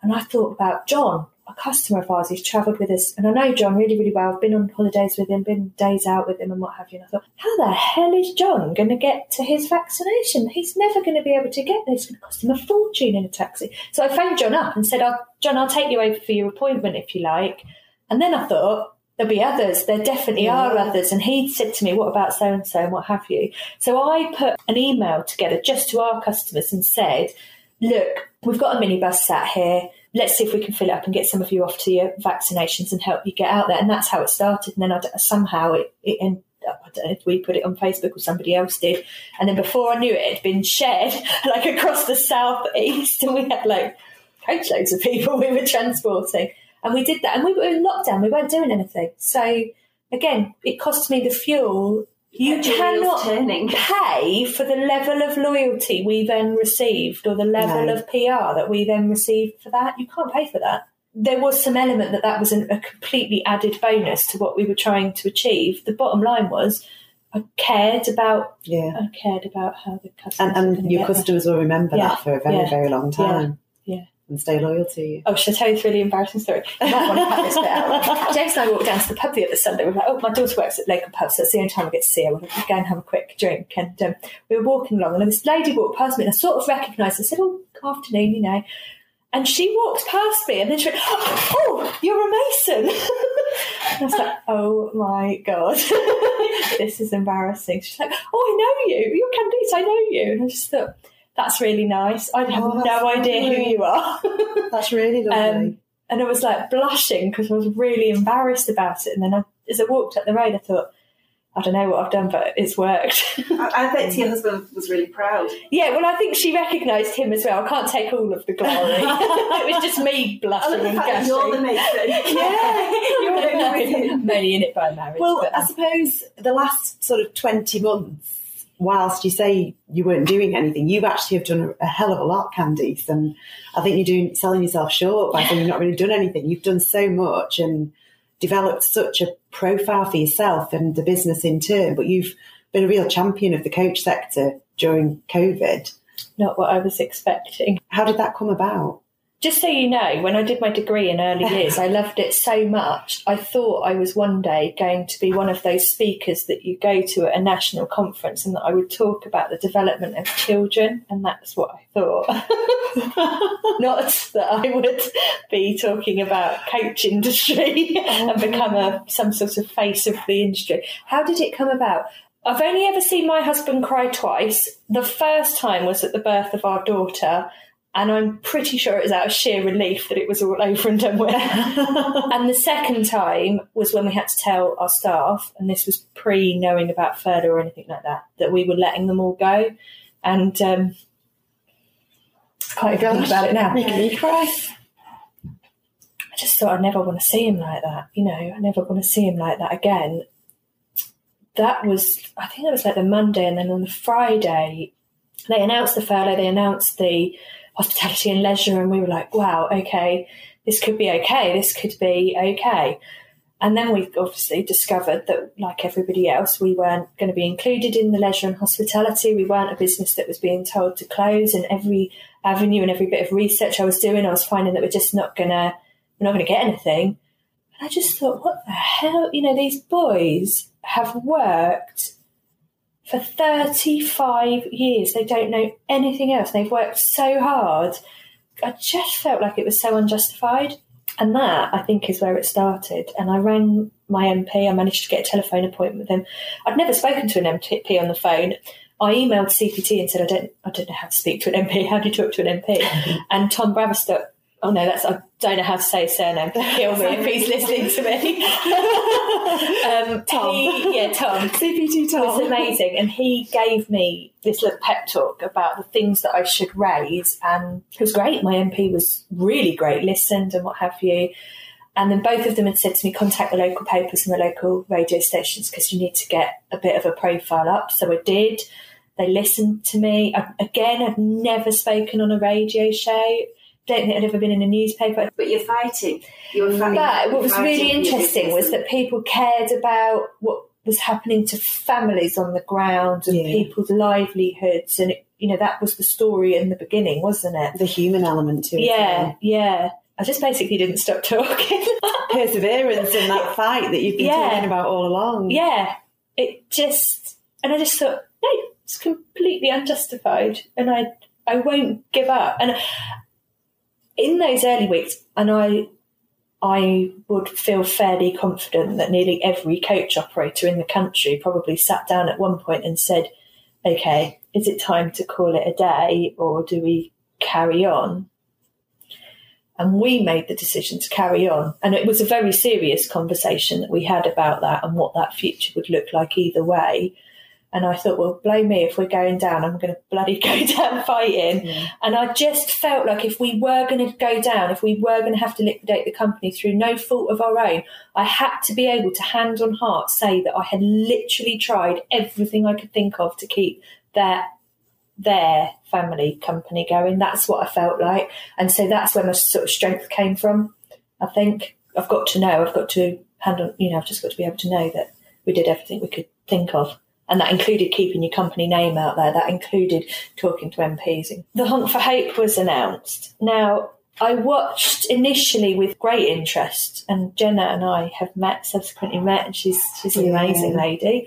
And I thought about John, a customer of ours who's travelled with us, and I know John really, really well. I've been on holidays with him, been days out with him, and what have you. And I thought, how the hell is John going to get to his vaccination? He's never going to be able to get there. It's going to cost him a fortune in a taxi. So I phoned John up and said, oh, John, I'll take you over for your appointment if you like. And then I thought, there'll be others. There definitely are others. And he said to me, what about so and so and what have you? So I put an email together just to our customers and said, look, we've got a minibus sat here. Let's see if we can fill it up and get some of you off to your vaccinations and help you get out there. And that's how it started. And then I somehow it, it ended up, I don't know if we put it on Facebook or somebody else did. And then before I knew it, it had been shared like across the south east. And we had like coachloads of people we were transporting. And we did that. And we were in lockdown. We weren't doing anything. So again, it cost me the fuel. You Kept your wheels cannot turning. pay for the level of loyalty we then received or the level No. of PR that we then received for that. You can't pay for that. There was some element that that was an, a completely added bonus to what we were trying to achieve. The bottom line was I cared about Yeah. I cared about how the customers And, and your customers will remember Yeah. that for a very, Yeah. very long time. And stay loyal to you. Oh, should I tell you this really embarrassing story? You might want to cut this bit out. James and I walked down to the pub the other Sunday. We were like, oh, my daughter works at local pub, so it's the only time I get to see her. We'll go and have a quick drink. And um, we were walking along, and this lady walked past me, and I sort of recognised her. I said, oh, afternoon, you know. And she walked past me, and then she went, oh, you're a Mason. and I was like, oh my God, this is embarrassing. She's like, oh, I know you. You're Candice, I know you. And I just thought, that's really nice. I have Oh, that's no idea who you are. That's really lovely. Um, and I was like blushing because I was really embarrassed about it. And then I, as I walked up the road, I thought, I don't know what I've done, but it's worked. I, I bet your husband was really proud. yeah, well, I think she recognised him as well. I can't take all of the glory. it was just me I blushing love the and fact that you're the gushing. mason. Yeah, you're only with him. I'm in it by marriage. Well, but, I suppose the last sort of 20 months, whilst you say you weren't doing anything, you actually have done a, hell of a lot, Candice. And I think you're doing selling yourself short by saying you've not really done anything. You've done so much and developed such a profile for yourself and the business in turn. But you've been a real champion of the coach sector during COVID. not what I was expecting. How did that come about? Just so you know, when I did my degree in early years, I loved it so much. I thought I was one day going to be one of those speakers that you go to at a national conference and that I would talk about the development of children. And that's what I thought. Not that I would be talking about coach industry and become a, some sort of face of the industry. How did it come about? I've only ever seen my husband cry twice. The first time was at the birth of our daughter, and I'm pretty sure it was out of sheer relief that it was all over and done with. and the second time was when we had to tell our staff, and this was pre knowing about furlough or anything like that, that we were letting them all go. And um, I can't even think about it now. Making me cry. I just thought I'd never want to see him like that. You know, I never want to see him like that again. That was, I think that was like the Monday, and then on the Friday, they announced the furlough, they announced the hospitality and leisure, and we were like, wow, okay, this could be okay, this could be okay. And then we obviously discovered that, like everybody else, we weren't going to be included in the leisure and hospitality. We weren't a business that was being told to close. And every avenue and every bit of research I was doing, I was finding that we're just not to, we're not to get anything. And I just thought, what the hell? You know, these boys have worked for 35 years. They don't know anything else. They've worked so hard. I just felt like it was so unjustified. And that, I think, is where it started. And I rang my MP. I managed to get a telephone appointment with him. I'd never spoken to an MP on the phone. I emailed CPT and said, I don't, I don't know how to speak to an MP. How do you talk to an MP? and Tom Braverstock, oh no, that's, I don't know how to say surname. Kill me if he's listening to me. um, Tom. He, yeah, Tom. CPT Tom. Was amazing. And he gave me this little pep talk about the things that I should raise. And it was great. My MP was really great. Listened and what have you. And then both of them had said to me contact the local papers and the local radio stations because you need to get a bit of a profile up. So I did. They listened to me. I, again I've never spoken on a radio show don't think I'd ever been in a newspaper But you're fighting. You were fighting. but what was really interesting was that people cared about what was happening to families on the ground and Yeah. people's livelihoods, and it, you know that was the story in the beginning, wasn't it? The human element to it. Yeah, yeah. I just basically didn't stop talking. Perseverance in that fight that you've been Yeah. talking about all along. yeah, it just, and I just thought, no, it's completely unjustified, and I, I won't give up. And in those early weeks, and I, I would feel fairly confident that nearly every coach operator in the country probably sat down at one point and said, "Okay, is it time to call it a day, or do we carry on?" And we made the decision to carry on. And it was a very serious conversation that we had about that and what that future would look like either way. And I thought, well, blow me, if we're going down, I'm going to bloody go down fighting. And I just felt like if we were going to go down, if we were going to have to liquidate the company through no fault of our own, I had to be able to, hand on heart, say that I had literally tried everything I could think of to keep that their family company going. That's what I felt like. And so that's where my sort of strength came from. I think I've got to know, I've got to hand on, you know, I've just got to be able to know that we did everything we could think of. And that included keeping your company name out there. That included talking to MPs. The Honk for Hope was announced. Now, I watched initially with great interest, and Jenna and I have met, subsequently met, and she's she's an Yeah. amazing lady.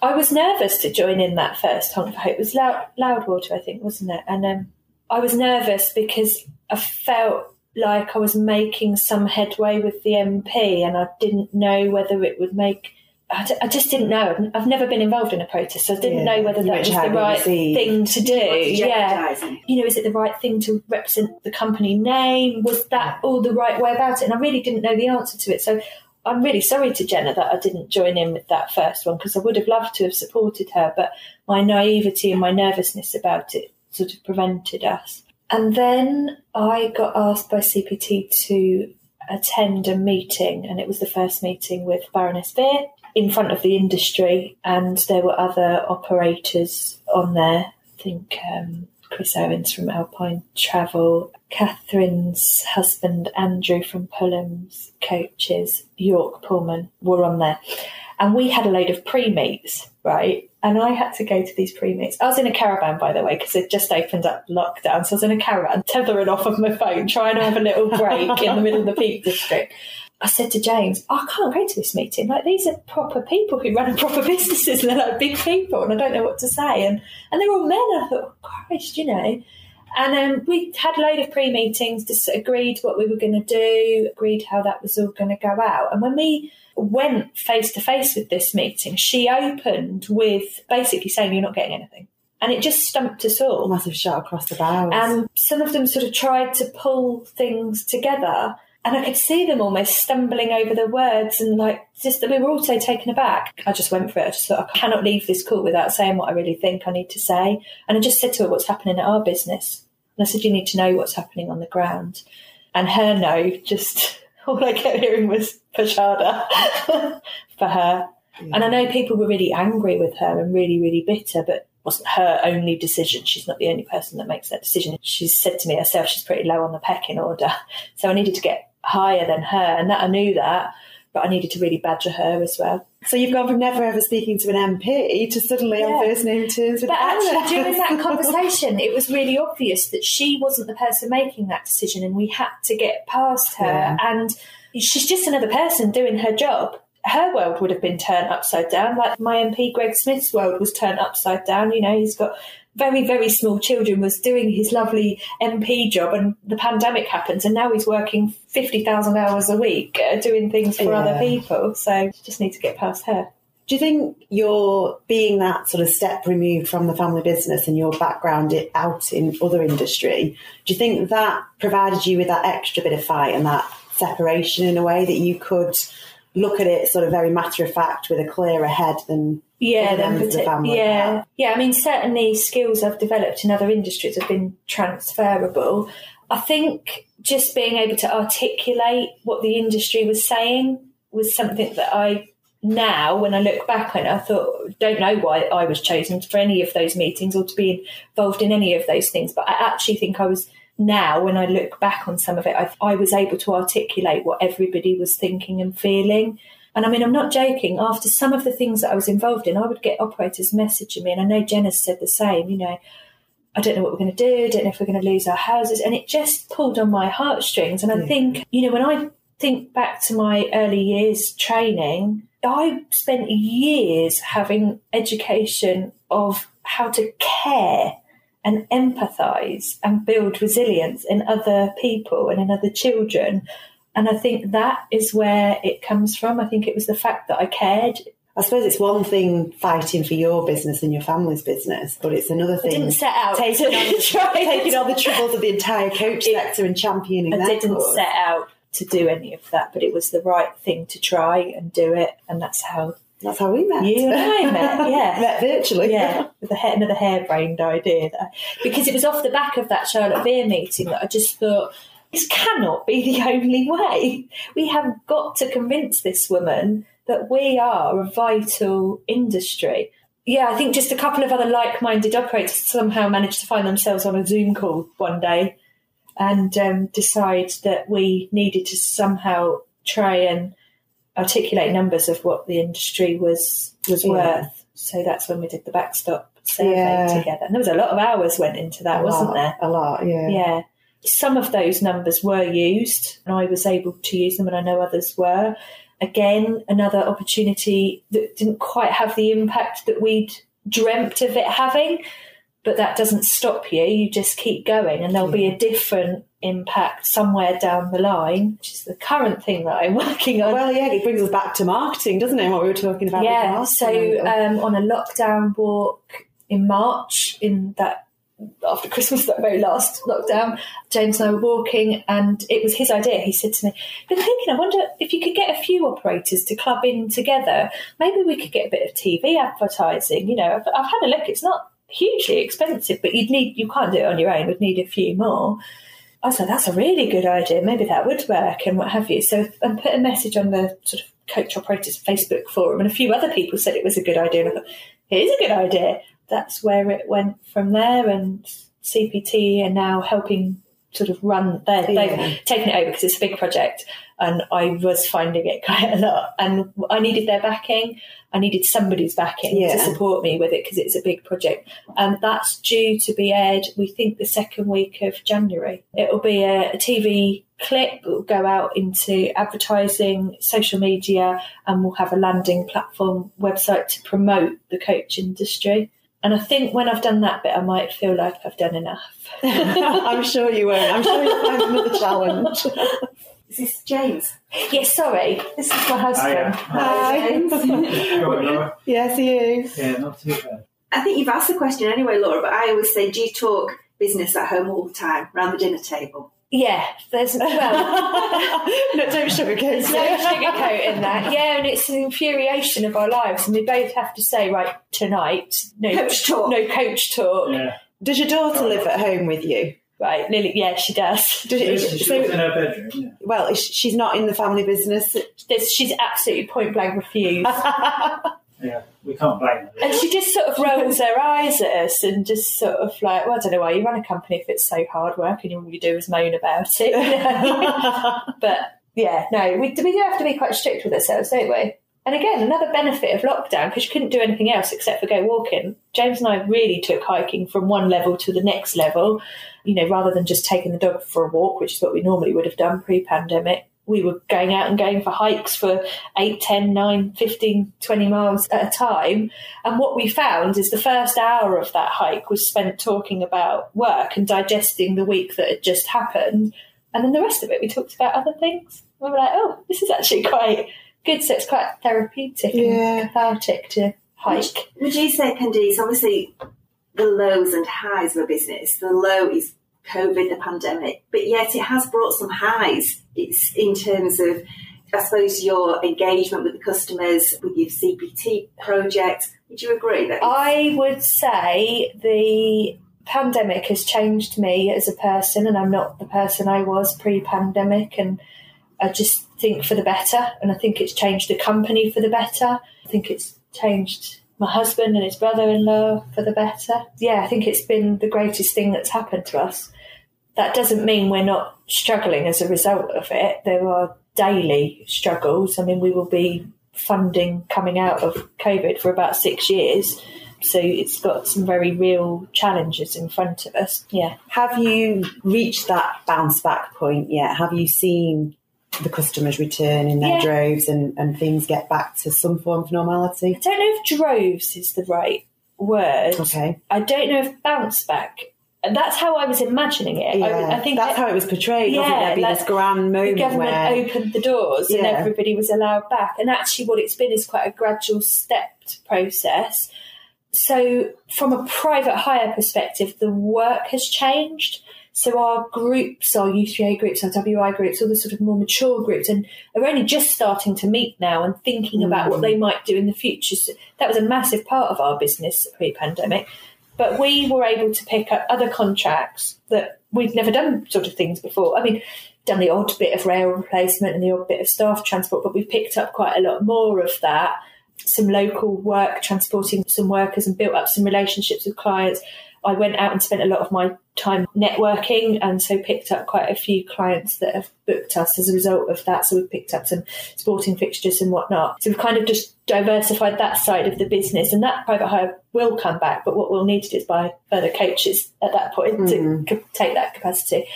I was nervous to join in that first Honk for Hope. It was Loud, Loudwater, I think, wasn't it? And um, I was nervous because I felt like I was making some headway with the MP, and I didn't know whether it would make I, d- I just didn't know. I've- never been involved in a protest, so I didn't Yeah. know whether You that was the right received. thing to do. Yeah. You know, is it the right thing to represent the company name? Was that all the right way about it? And I really didn't know the answer to it. So I'm really sorry to Jenna that I didn't join in with that first one because I would have loved to have supported her, but my naivety and my nervousness about it sort of prevented us. And then I got asked by CPT to attend a meeting, and it was the first meeting with Baroness Vere in front of the industry, and there were other operators on there. I think um, Chris Owens from Alpine Travel, Catherine's husband Andrew from Pulham's Coaches, York Pullman were on there. And we had a load of pre meets, right? And I had to go to these pre meets. I was in a caravan, by the way, because it just opened up lockdown. So I was in a caravan, tethering off of my phone, trying to have a little break in the middle of the Peak District. I said to James, I can't go to this meeting. Like these are proper people who run proper businesses and they're like big people and I don't know what to say. And and they're all men. I thought, oh, Christ, you know. And um, we had a load of pre meetings, just agreed what we were going to do, agreed how that was all going to go out. And when we went face to face with this meeting, she opened with basically saying, You're not getting anything. And it just stumped us all. Massive shot across the bows. And some of them sort of tried to pull things together. And I could see them almost stumbling over the words and like just that we were all so taken aback. I just went for it. I just thought I cannot leave this call without saying what I really think I need to say. And I just said to her what's happening at our business. And I said, You need to know what's happening on the ground. And her no, just all I kept hearing was Pashada for her. And I know people were really angry with her and really, really bitter, but it wasn't her only decision. She's not the only person that makes that decision. She's said to me herself she's pretty low on the pecking order. So I needed to get higher than her, and that I knew that, but I needed to really badger her as well. So you've gone from never ever speaking to an MP to suddenly on Yeah. first name terms with But actually, during that conversation, it was really obvious that she wasn't the person making that decision, and we had to get past her. Yeah. And she's just another person doing her job. Her world would have been turned upside down, like my MP Greg Smith's world was turned upside down. You know, he's got very, very small children, was doing his lovely MP job, and the pandemic happens, and now he's working 50,000 hours a week uh, doing things for Yeah. other people. So just need to get past her. Do you think you're being that sort of step removed from the family business and your background it out in other industry, do you think that provided you with that extra bit of fight and that separation in a way that you could look at it sort of very matter of fact with a clearer head than yeah, other then members of the partic- family yeah, yeah. I mean, certainly skills I've developed in other industries have been transferable. I think just being able to articulate what the industry was saying was something that I now, when I look back on it, I thought, don't know why I was chosen for any of those meetings or to be involved in any of those things. But I actually think I was now, when I look back on some of it, I, I was able to articulate what everybody was thinking and feeling. And I mean, I'm not joking. After some of the things that I was involved in, I would get operators messaging me, and I know Jenna's said the same. You know, I don't know what we're going to do. I don't know if we're going to lose our houses, and it just pulled on my heartstrings. And I think, you know, when I think back to my early years training, I spent years having education of how to care and empathise and build resilience in other people and in other children. And I think that is where it comes from. I think it was the fact that I cared. I suppose it's one thing fighting for your business and your family's business, but it's another I thing didn't set out taking on, try taking on the troubles of the entire coach It- sector and championing I didn't cause. set out to do any of that, but it was the right thing to try and do it, and that's how That's how we met. you and I met. Yeah, met virtually. yeah, with a hair, another harebrained idea there. because it was off the back of that Charlotte Vere meeting that I just thought this cannot be the only way. We have got to convince this woman that we are a vital industry. Yeah, I think just a couple of other like-minded operators somehow managed to find themselves on a Zoom call one day and um, decide that we needed to somehow try and articulate numbers of what the industry was was Yeah. worth. So that's when we did the backstop survey Yeah. together. And there was a lot of hours went into that, a wasn't lot, there? A lot, yeah. Yeah. Some of those numbers were used, and I was able to use them, and I know others were. Again, another opportunity that didn't quite have the impact that we'd dreamt of it having. But that doesn't stop you. You just keep going, and there'll be a different impact somewhere down the line, which is the current thing that I'm working on. Well, yeah, it brings us back to marketing, doesn't it? What we were talking about. yeah, so um, on a lockdown walk in March, in that after Christmas, that very last lockdown, James and I were walking, and it was his idea. He said to me, "Been thinking, I wonder if you could get a few operators to club in together. Maybe we could get a bit of TV advertising. You know, I've, I've had a look. It's not hugely expensive, but you'd need you can't do it on your own. We'd need a few more." I like, that's a really good idea. Maybe that would work and what have you. So I put a message on the sort of coach operators Facebook forum, and a few other people said it was a good idea. And I thought, it is a good idea. That's where it went from there. And CPT are now helping sort of run. They're, Yeah. They've taken it over because it's a big project, and I was finding it quite a lot. And I needed their backing. I needed somebody's backing Yeah. to support me with it because it's a big project. And that's due to be aired, we think, the second week of January. It'll be a, a TV clip, it will go out into advertising, social media, and we'll have a landing platform website to promote the coach industry. And I think when I've done that bit, I might feel like I've done enough. I'm sure you won't. I'm sure you'll find another challenge. Is this James? yes, sorry, this is my husband. Hi. Laura? yes, you. Yeah, not too bad. I think you've asked the question anyway, Laura, but I always say, do you talk business at home all the time, around the dinner table? Yeah, there's well, no, don't sugarcoat There's no sugarcoat in that. Yeah, and it's an infuriation of our lives, and we both have to say, right, tonight, no Coach talk. no coach talk. Yeah. Does your daughter live at home with you? Right, Lily, yeah, she does. She, was in her bedroom. Yeah. well, she's not in the family business. She's absolutely point blank refused, yeah, we can't blame her. and she just sort of rolls her eyes at us and just sort of like, well, I don't know why you run a company if it's so hard work and all you do is moan about it. you know? but yeah, no, we, we do have to be quite strict with ourselves, don't we? And again, another benefit of lockdown, because you couldn't do anything else except for go walking, James and I really took hiking from one level to the next level, you know, rather than just taking the dog for a walk, which is what we normally would have done pre pandemic. We were going out and going for hikes for 8, 10, 9, 15, 20 miles at a time. And what we found is the first hour of that hike was spent talking about work and digesting the week that had just happened. And then the rest of it, we talked about other things. We were like, oh, this is actually quite good. So it's quite therapeutic Yeah. and cathartic to hike. Would you say, Candice, obviously the lows and highs of a business, the low is COVID, the pandemic, but yet it has brought some highs it's in terms of, I suppose, your engagement with the customers, with your CPT project. Would you agree that? I would say the pandemic has changed me as a person, and I'm not the person I was pre pandemic. And I just think for the better. And I think it's changed the company for the better. I think it's changed my husband and his brother in law for the better. Yeah, I think it's been the greatest thing that's happened to us. That doesn't mean we're not struggling as a result of it. There are daily struggles. I mean, we will be funding coming out of COVID for about six years. So it's got some very real challenges in front of us. Yeah. Have you reached that bounce back point yet? Have you seen the customers return in their Yeah. droves and, and things get back to some form of normality? I don't know if droves is the right word. Okay. I don't know if bounce back. And that's how I was imagining it. Yeah, I, I think that's that how it was portrayed. wasn't? Yeah, There'd be like this grand the moment government where opened the doors and everybody was allowed back. And actually, what it's been is quite a gradual, stepped process. So, from a private hire perspective, the work has changed. So, our groups, our U3A groups, our WI groups, all the sort of more mature groups, and are only just starting to meet now and thinking mm. about what they might do in the future. So, that was a massive part of our business pre pandemic. But we were able to pick up other contracts that we'd never done sort of things before. I mean, done the odd bit of rail replacement and the odd bit of staff transport, but we've picked up quite a lot more of that. Some local work, transporting some workers and built up some relationships with clients. I went out and spent a lot of my time networking and so picked up quite a few clients that have booked us as a result of that. So we've picked up some sporting fixtures and whatnot. So we've kind of just diversified that side of the business and that private hire will come back. But what we'll need to do is buy further coaches at that point to mm. take that capacity.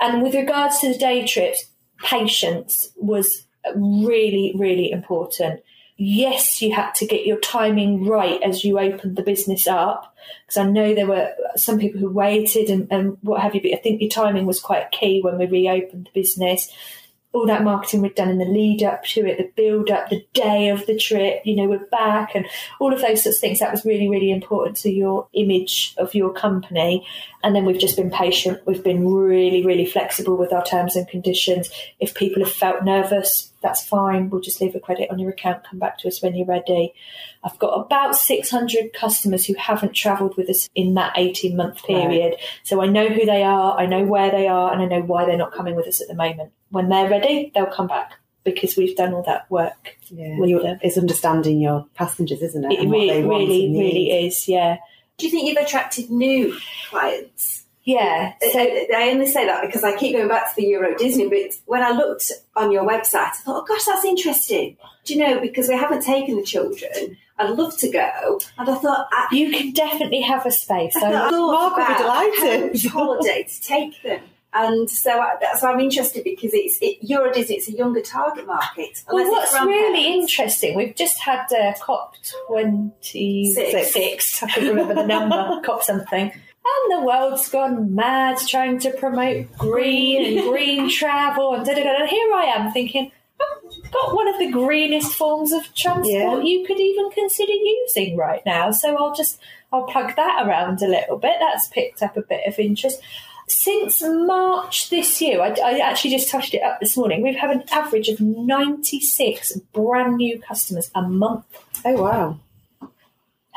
And with regards to the day trips, patience was really, really important. Yes, you had to get your timing right as you opened the business up. Because I know there were some people who waited and, and what have you, but I think your timing was quite key when we reopened the business all that marketing we'd done in the lead up to it, the build up, the day of the trip, you know, we're back and all of those sorts of things. That was really, really important to your image of your company. And then we've just been patient. We've been really, really flexible with our terms and conditions. If people have felt nervous, that's fine. We'll just leave a credit on your account, come back to us when you're ready. I've got about 600 customers who haven't travelled with us in that 18 month period. Right. So I know who they are, I know where they are, and I know why they're not coming with us at the moment when they're ready, they'll come back because we've done all that work. Yeah, it's understanding your passengers, isn't it? It really, really, really is. Yeah. Do you think you've attracted new clients? Yeah. So I only say that because I keep going back to the Euro Disney, but when I looked on your website, I thought, oh gosh, that's interesting. Do you know, because we haven't taken the children. I'd love to go. And I thought, I, you can definitely have a space. I, I thought Mark would be delighted. holiday to take them. And so, so I'm interested because it's it, Euro Disney. It's a younger target market. Well, what's really interesting, we've just had uh, COP twenty six. I can't remember the number. COP something. And the world's gone mad trying to promote green and green travel and da da da. Here I am thinking, I've got one of the greenest forms of transport yeah. you could even consider using right now. So I'll just I'll plug that around a little bit. That's picked up a bit of interest. Since March this year, I, I, actually just touched it up this morning. We've had an average of 96 brand new customers a month. Oh, wow.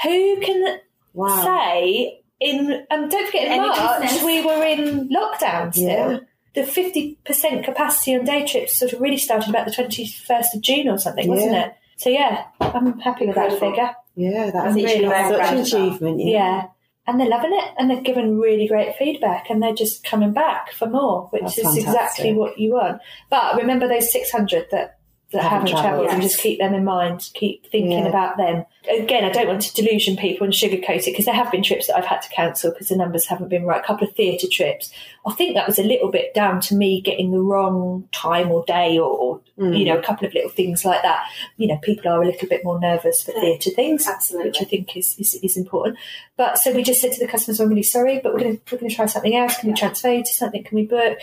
Who can wow. say in, and don't forget, in March business. we were in lockdown still. Yeah. The 50% capacity on day trips sort of really started about the 21st of June or something, yeah. wasn't it? So, yeah, I'm happy with that figure. Yeah, that's really such an achievement. yeah. yeah and they're loving it and they're giving really great feedback and they're just coming back for more, which That's is fantastic. exactly what you want. But remember those 600 that that haven't, haven't travelled yes. and just keep them in mind, keep thinking yeah. about them. Again, I don't want to delusion people and sugarcoat it because there have been trips that I've had to cancel because the numbers haven't been right. A couple of theatre trips. I think that was a little bit down to me getting the wrong time or day or, or mm. you know, a couple of little things like that. You know, people are a little bit more nervous for theatre things, Absolutely. which I think is, is, is, important. But so we just said to the customers, I'm really sorry, but we're going to, we're going to try something else. Can we transfer you to something? Can we book?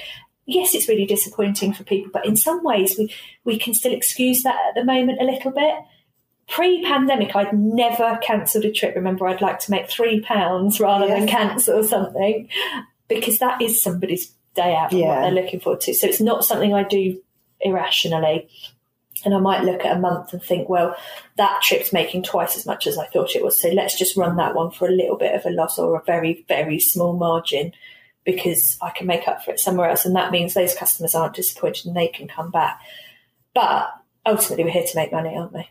Yes, it's really disappointing for people, but in some ways we, we can still excuse that at the moment a little bit. Pre pandemic, I'd never cancelled a trip. Remember, I'd like to make three pounds rather yes. than cancel something because that is somebody's day out yeah. what they're looking forward to. So it's not something I do irrationally. And I might look at a month and think, well, that trip's making twice as much as I thought it was. So let's just run that one for a little bit of a loss or a very, very small margin because I can make up for it somewhere else. And that means those customers aren't disappointed and they can come back. But ultimately, we're here to make money, aren't we?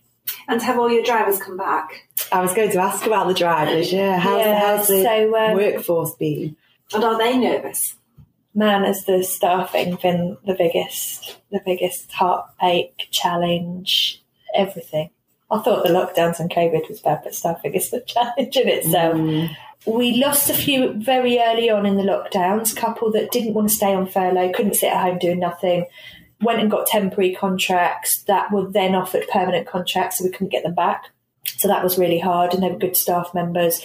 And have all your drivers come back? I was going to ask about the drivers, yeah. How's, yeah, how's the so, um, workforce been? And are they nervous? Man, has the staffing been the biggest, the biggest heartache, challenge, everything. I thought the lockdowns and COVID was bad, but staffing is the challenge in itself. Mm we lost a few very early on in the lockdowns, a couple that didn't want to stay on furlough, couldn't sit at home doing nothing, went and got temporary contracts that were then offered permanent contracts, so we couldn't get them back. So that was really hard, and they were good staff members.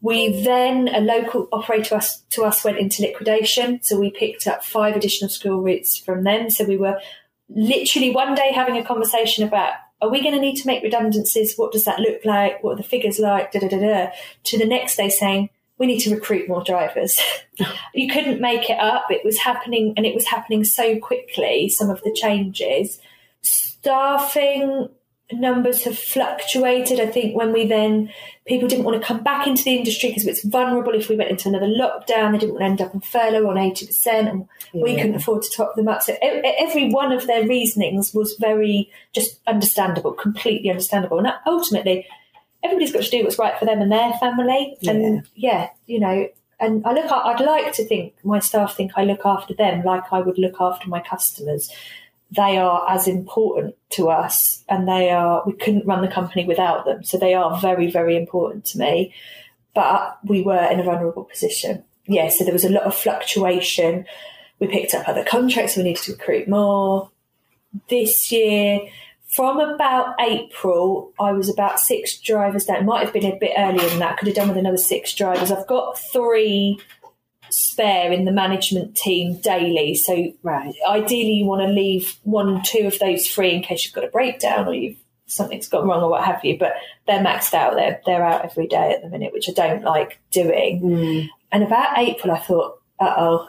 We then, a local operator us, to us went into liquidation, so we picked up five additional school routes from them. So we were literally one day having a conversation about are we going to need to make redundancies? What does that look like? What are the figures like? Da, da, da, da. To the next day saying, we need to recruit more drivers. you couldn't make it up. It was happening and it was happening so quickly, some of the changes. Staffing numbers have fluctuated. I think when we then people didn't want to come back into the industry because it's vulnerable if we went into another lockdown. They didn't want to end up on furlough on eighty percent, and yeah. we couldn't afford to top them up. So every one of their reasonings was very just understandable, completely understandable, and ultimately. Everybody's got to do what's right for them and their family, and yeah, you know, and I look. I'd like to think my staff think I look after them like I would look after my customers they are as important to us and they are we couldn't run the company without them so they are very very important to me but we were in a vulnerable position yeah so there was a lot of fluctuation we picked up other contracts we needed to recruit more this year From about April, I was about six drivers down. It might have been a bit earlier than that. Could have done with another six drivers. I've got three spare in the management team daily. So Right. ideally you want to leave one, two of those free in case you've got a breakdown or you've something's gone wrong or what have you. But they're maxed out. They're they're out every day at the minute, which I don't like doing. Mm. And about April, I thought, uh oh,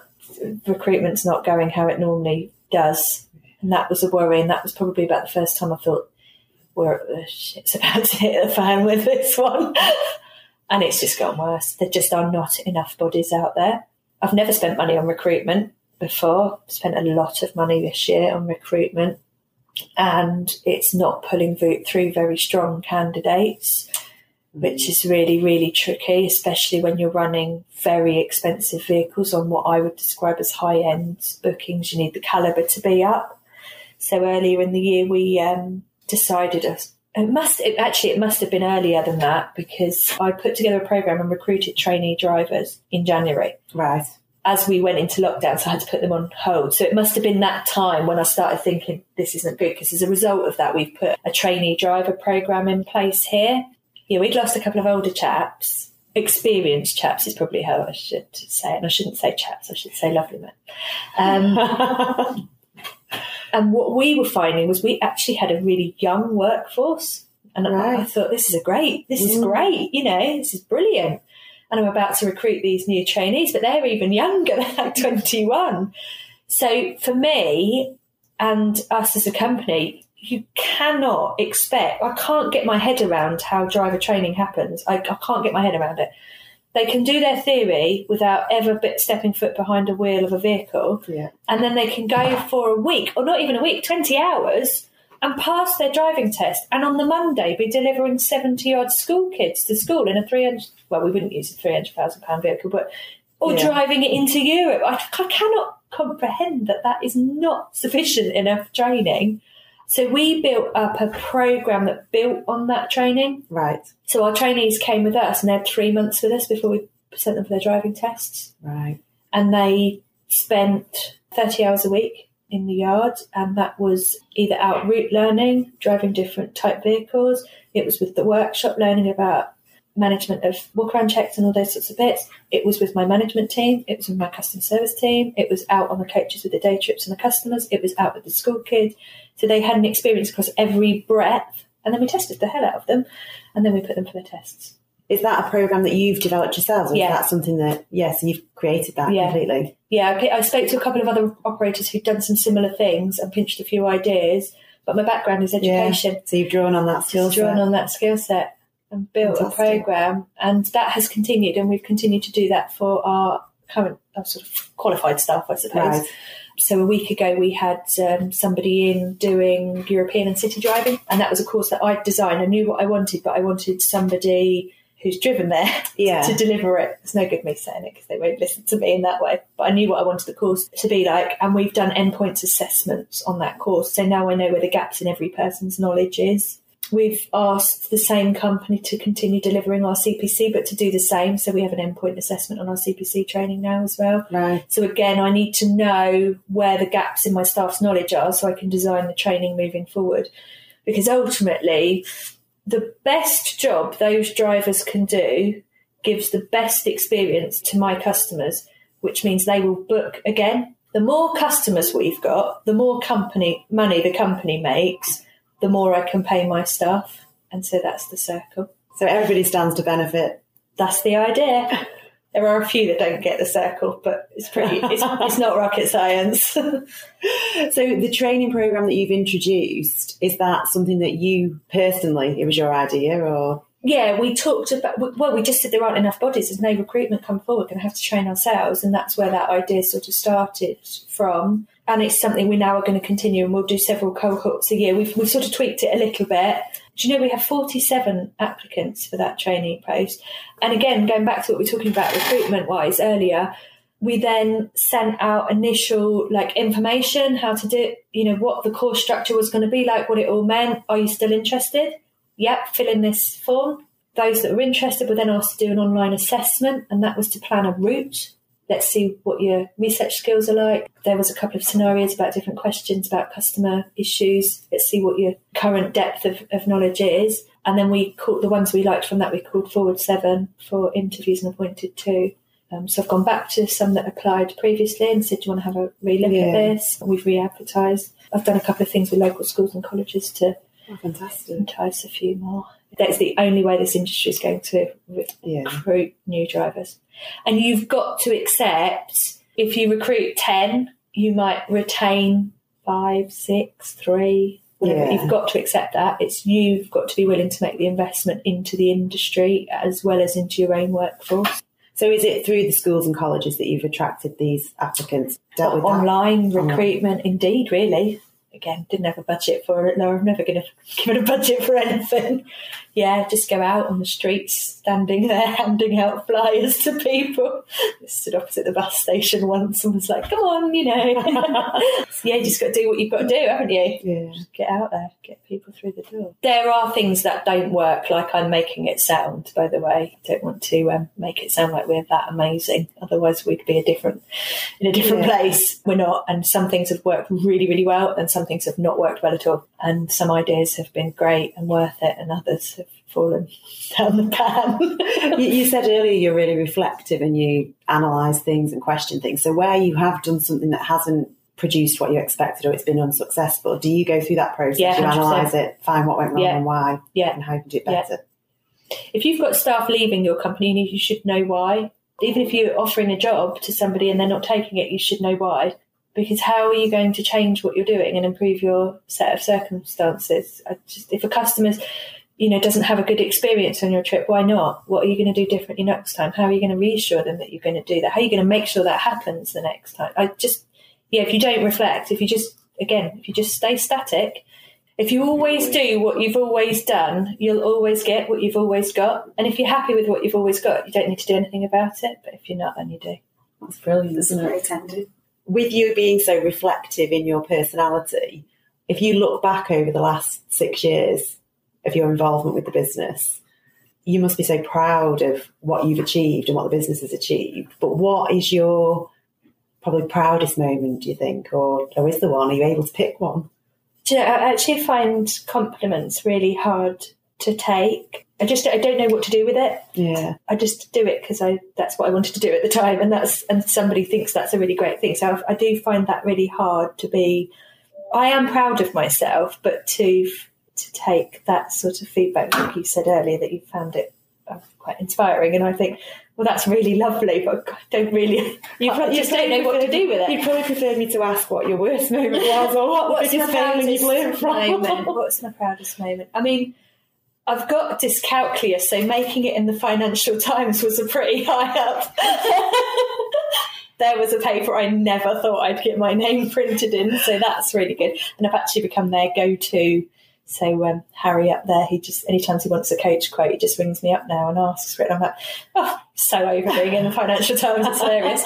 recruitment's not going how it normally does, and that was a worry. And that was probably about the first time I thought, "We're shit's about to hit the fan with this one." and it's just gone worse. There just are not enough bodies out there. I've never spent money on recruitment before. Spent a lot of money this year on recruitment, and it's not pulling through very strong candidates, which is really, really tricky, especially when you're running very expensive vehicles on what I would describe as high end bookings. You need the calibre to be up. So earlier in the year, we um, decided. It must it, actually it must have been earlier than that because I put together a program and recruited trainee drivers in January Right. as we went into lockdown, so I had to put them on hold. So it must have been that time when I started thinking this isn't good because as a result of that, we've put a trainee driver program in place here. Yeah, we'd lost a couple of older chaps. Experienced chaps is probably how I should say it. And I shouldn't say chaps, I should say lovely men. Um, and what we were finding was we actually had a really young workforce. And I- I thought, this is a great, this is Mm. great, you know, this is brilliant. And I'm about to recruit these new trainees, but they're even younger, they're like 21. So for me and us as a company, you cannot expect, I can't get my head around how driver training happens. I, I can't get my head around it. They can do their theory without ever bit stepping foot behind a wheel of a vehicle Yeah. and then they can go for a week or not even a week 20 hours and pass their driving test and on the monday be delivering 70 odd school kids to school in a 300 well we wouldn't use a 300000 pound vehicle but or Yeah. driving it into europe I, I cannot comprehend that that is not sufficient enough training so we built up a program that built on that training. Right. so our trainees came with us and they had three months with us before we sent them for their driving tests. Right. and they spent 30 hours a week in the yard and that was either out route learning driving different type vehicles. It was with the workshop learning about management of walk around checks and all those sorts of bits. It was with my management team. It was with my customer service team. It was out on the coaches with the day trips and the customers. It was out with the school kids so they had an experience across every breadth and then we tested the hell out of them and then we put them for the tests Is that a program that you've developed yourselves? Or Yeah. Is that something that, yes, you've created that Yeah. completely? Yeah, okay. I spoke to a couple of other operators who'd done some similar things and pinched a few ideas. But my background is education. So you've drawn on that skill Drawn set. on that skill set and built Fantastic. a program, and that has continued, and we've continued to do that for our current our sort of qualified staff, I suppose. Right. So a week ago, we had um, somebody in doing European and city driving, and that was a course that I designed. I knew what I wanted, but I wanted somebody who's driven there Yeah. to deliver it. It's no good me saying it because they won't listen to me in that way. But I knew what I wanted the course to be like, and we've done endpoints assessments on that course. So now I know where the gaps in every person's knowledge is. We've asked the same company to continue delivering our CPC, but to do the same. So we have an endpoint assessment on our CPC training now as well. Right. So again, I need to know where the gaps in my staff's knowledge are so I can design the training moving forward. Because ultimately, the best job those drivers can do gives the best experience to my customers, which means they will book again. The more customers we've got, the more company money the company makes, the more I can pay my staff. And so that's the circle. So everybody stands to benefit. That's the idea. There are a few that don't get the circle, but it's pretty. It's, it's not rocket science. So the training program that you've introduced, is that something that you personally, it was your idea or? yeah, we talked about. Well, we just said there aren't enough bodies. There's no recruitment come forward. We're going to have to train ourselves, and that's where that idea sort of started from. And it's something we now are going to continue, and we'll do several cohorts a year. We've we've sort of tweaked it a little bit. Do you know we have 47 applicants for that trainee post? And again, going back to what we were talking about recruitment wise earlier, we then sent out initial like information, how to do, you know, what the course structure was going to be like, what it all meant. Are you still interested? Yep, fill in this form. Those that were interested were then asked to do an online assessment, and that was to plan a route let's see what your research skills are like. There was a couple of scenarios about different questions about customer issues. Let's see what your current depth of, of knowledge is. And then we called the ones we liked from that, we called forward seven for interviews and appointed two. Um, so I've gone back to some that applied previously and said, do you want to have a re-look Yeah. at this? And we've re-advertised. I've done a couple of things with local schools and colleges to Oh, fantastic. entice a few more. That's the only way this industry is going to re- Yeah. recruit new drivers. And you've got to accept if you recruit 10, you might retain five, six, three. Yeah. You've got to accept that. It's you've got to be willing to make the investment into the industry as well as into your own workforce. So is it through the schools and colleges that you've attracted these applicants? Dealt with that? Online recruitment, indeed, really. Again, didn't have a budget for it. No, I'm never going to give it a budget for anything. Yeah, just go out on the streets, standing there, handing out flyers to people. I stood opposite the bus station once and was like, come on, you know. yeah, you just got to do what you've got to do, haven't you? Yeah. Get out there, get people through the door. There are things that don't work, like I'm making it sound, by the way. Don't want to um, make it sound like we're that amazing. Otherwise, we'd be a different in a different Yeah. place. We're not, and some things have worked really, really well, and some things have not worked well at all. And some ideas have been great and worth it, and others have fallen down the pan. you, you said earlier you're really reflective and you analyse things and question things. So where you have done something that hasn't produced what you expected or it's been unsuccessful, do you go through that process? Yeah, you analyse it, find what went wrong Yeah. and why, yeah, and how you can do it Yeah. better. if you've got staff leaving your company, you should know why. Even if you're offering a job to somebody and they're not taking it, you should know why. Because how are you going to change what you're doing and improve your set of circumstances? I just, if a customer's, you know, doesn't have a good experience on your trip, why not? What are you going to do differently next time? How are you going to reassure them that you're going to do that? How are you going to make sure that happens the next time? I just, yeah, if you don't reflect, if you just, again, if you just stay static, if you always do what you've always done, you'll always get what you've always got. And if you're happy with what you've always got, you don't need to do anything about it. But if you're not, then you do. That's brilliant, isn't it? Very tender. With you being so reflective in your personality, if you look back over the last six years of your involvement with the business, you must be so proud of what you've achieved and what the business has achieved. But what is your probably proudest moment, do you think? Or, or is there one? Are you able to pick one? Do you know, I actually find compliments really hard to take. I just I don't know what to do with it. Yeah. I just do it because I that's what I wanted to do at the time, and that's and somebody thinks that's a really great thing. So I, I do find that really hard to be. I am proud of myself, but to to take that sort of feedback, like you said earlier, that you found it uh, quite inspiring, and I think, well, that's really lovely, but I don't really. You I just don't know what to do with it. You probably prefer me to ask what your worst moment was or what What's biggest failing you've learned from. moment? What's my proudest moment? I mean, I've got dyscalculia, so making it in the Financial Times was a pretty high up. there was a paper I never thought I'd get my name printed in, so that's really good. And I've actually become their go-to. So um, Harry up there, he just anytime he wants a coach quote, he just rings me up now and asks for it. I'm like, oh, so over being in the Financial Times, it's hilarious.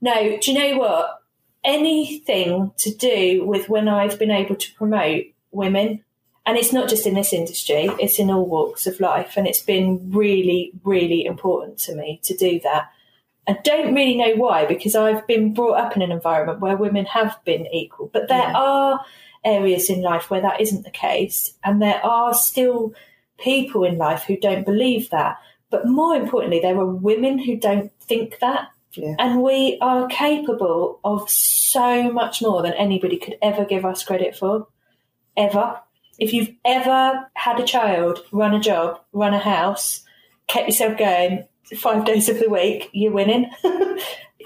No, do you know what? Anything to do with when I've been able to promote women, and it's not just in this industry, it's in all walks of life, and it's been really, really important to me to do that. I don't really know why, because I've been brought up in an environment where women have been equal, but there Yeah. are areas in life where that isn't the case, and there are still people in life who don't believe that. But more importantly, there are women who don't think that. Yeah. And we are capable of so much more than anybody could ever give us credit for. Ever. If you've ever had a child, run a job, run a house, kept yourself going five days of the week, you're winning.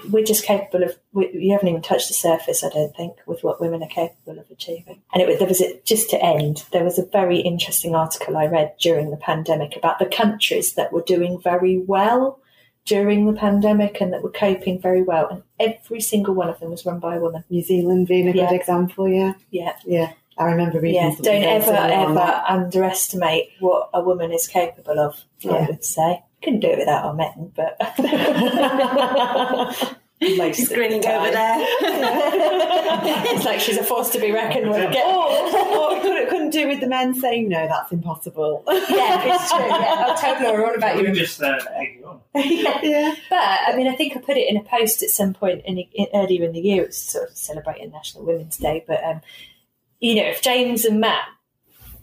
We're just capable of, we, you haven't even touched the surface, I don't think, with what women are capable of achieving. And it, was- there was, a, just to end, there was a very interesting article I read during the pandemic about the countries that were doing very well during the pandemic and that were coping very well. And every single one of them was run by a woman. New Zealand being a Yeah. good example, yeah. Yeah. Yeah. I remember reading Yeah. Don't ever, ever that. underestimate what a woman is capable of, Yeah. I would say. Couldn't do it without our men, but. Most She's of the grinning over there. it's like she's a force to be reckoned with. Get, or, or it couldn't, couldn't do with the men saying no, that's impossible. yeah, it's true. Yeah, I'll tell Laura all about We you. just uh, egg you on. Yeah. But I mean, I think I put it in a post at some point in, in earlier in the year. It's sort of celebrating National Women's Day. But um, you know, if James and Matt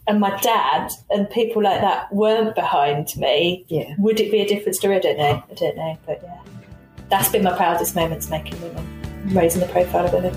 and my dad and people like that weren't behind me, Yeah. would it be a different story? I don't know. I don't know. But yeah, that's been my proudest moments making women, raising the profile of women.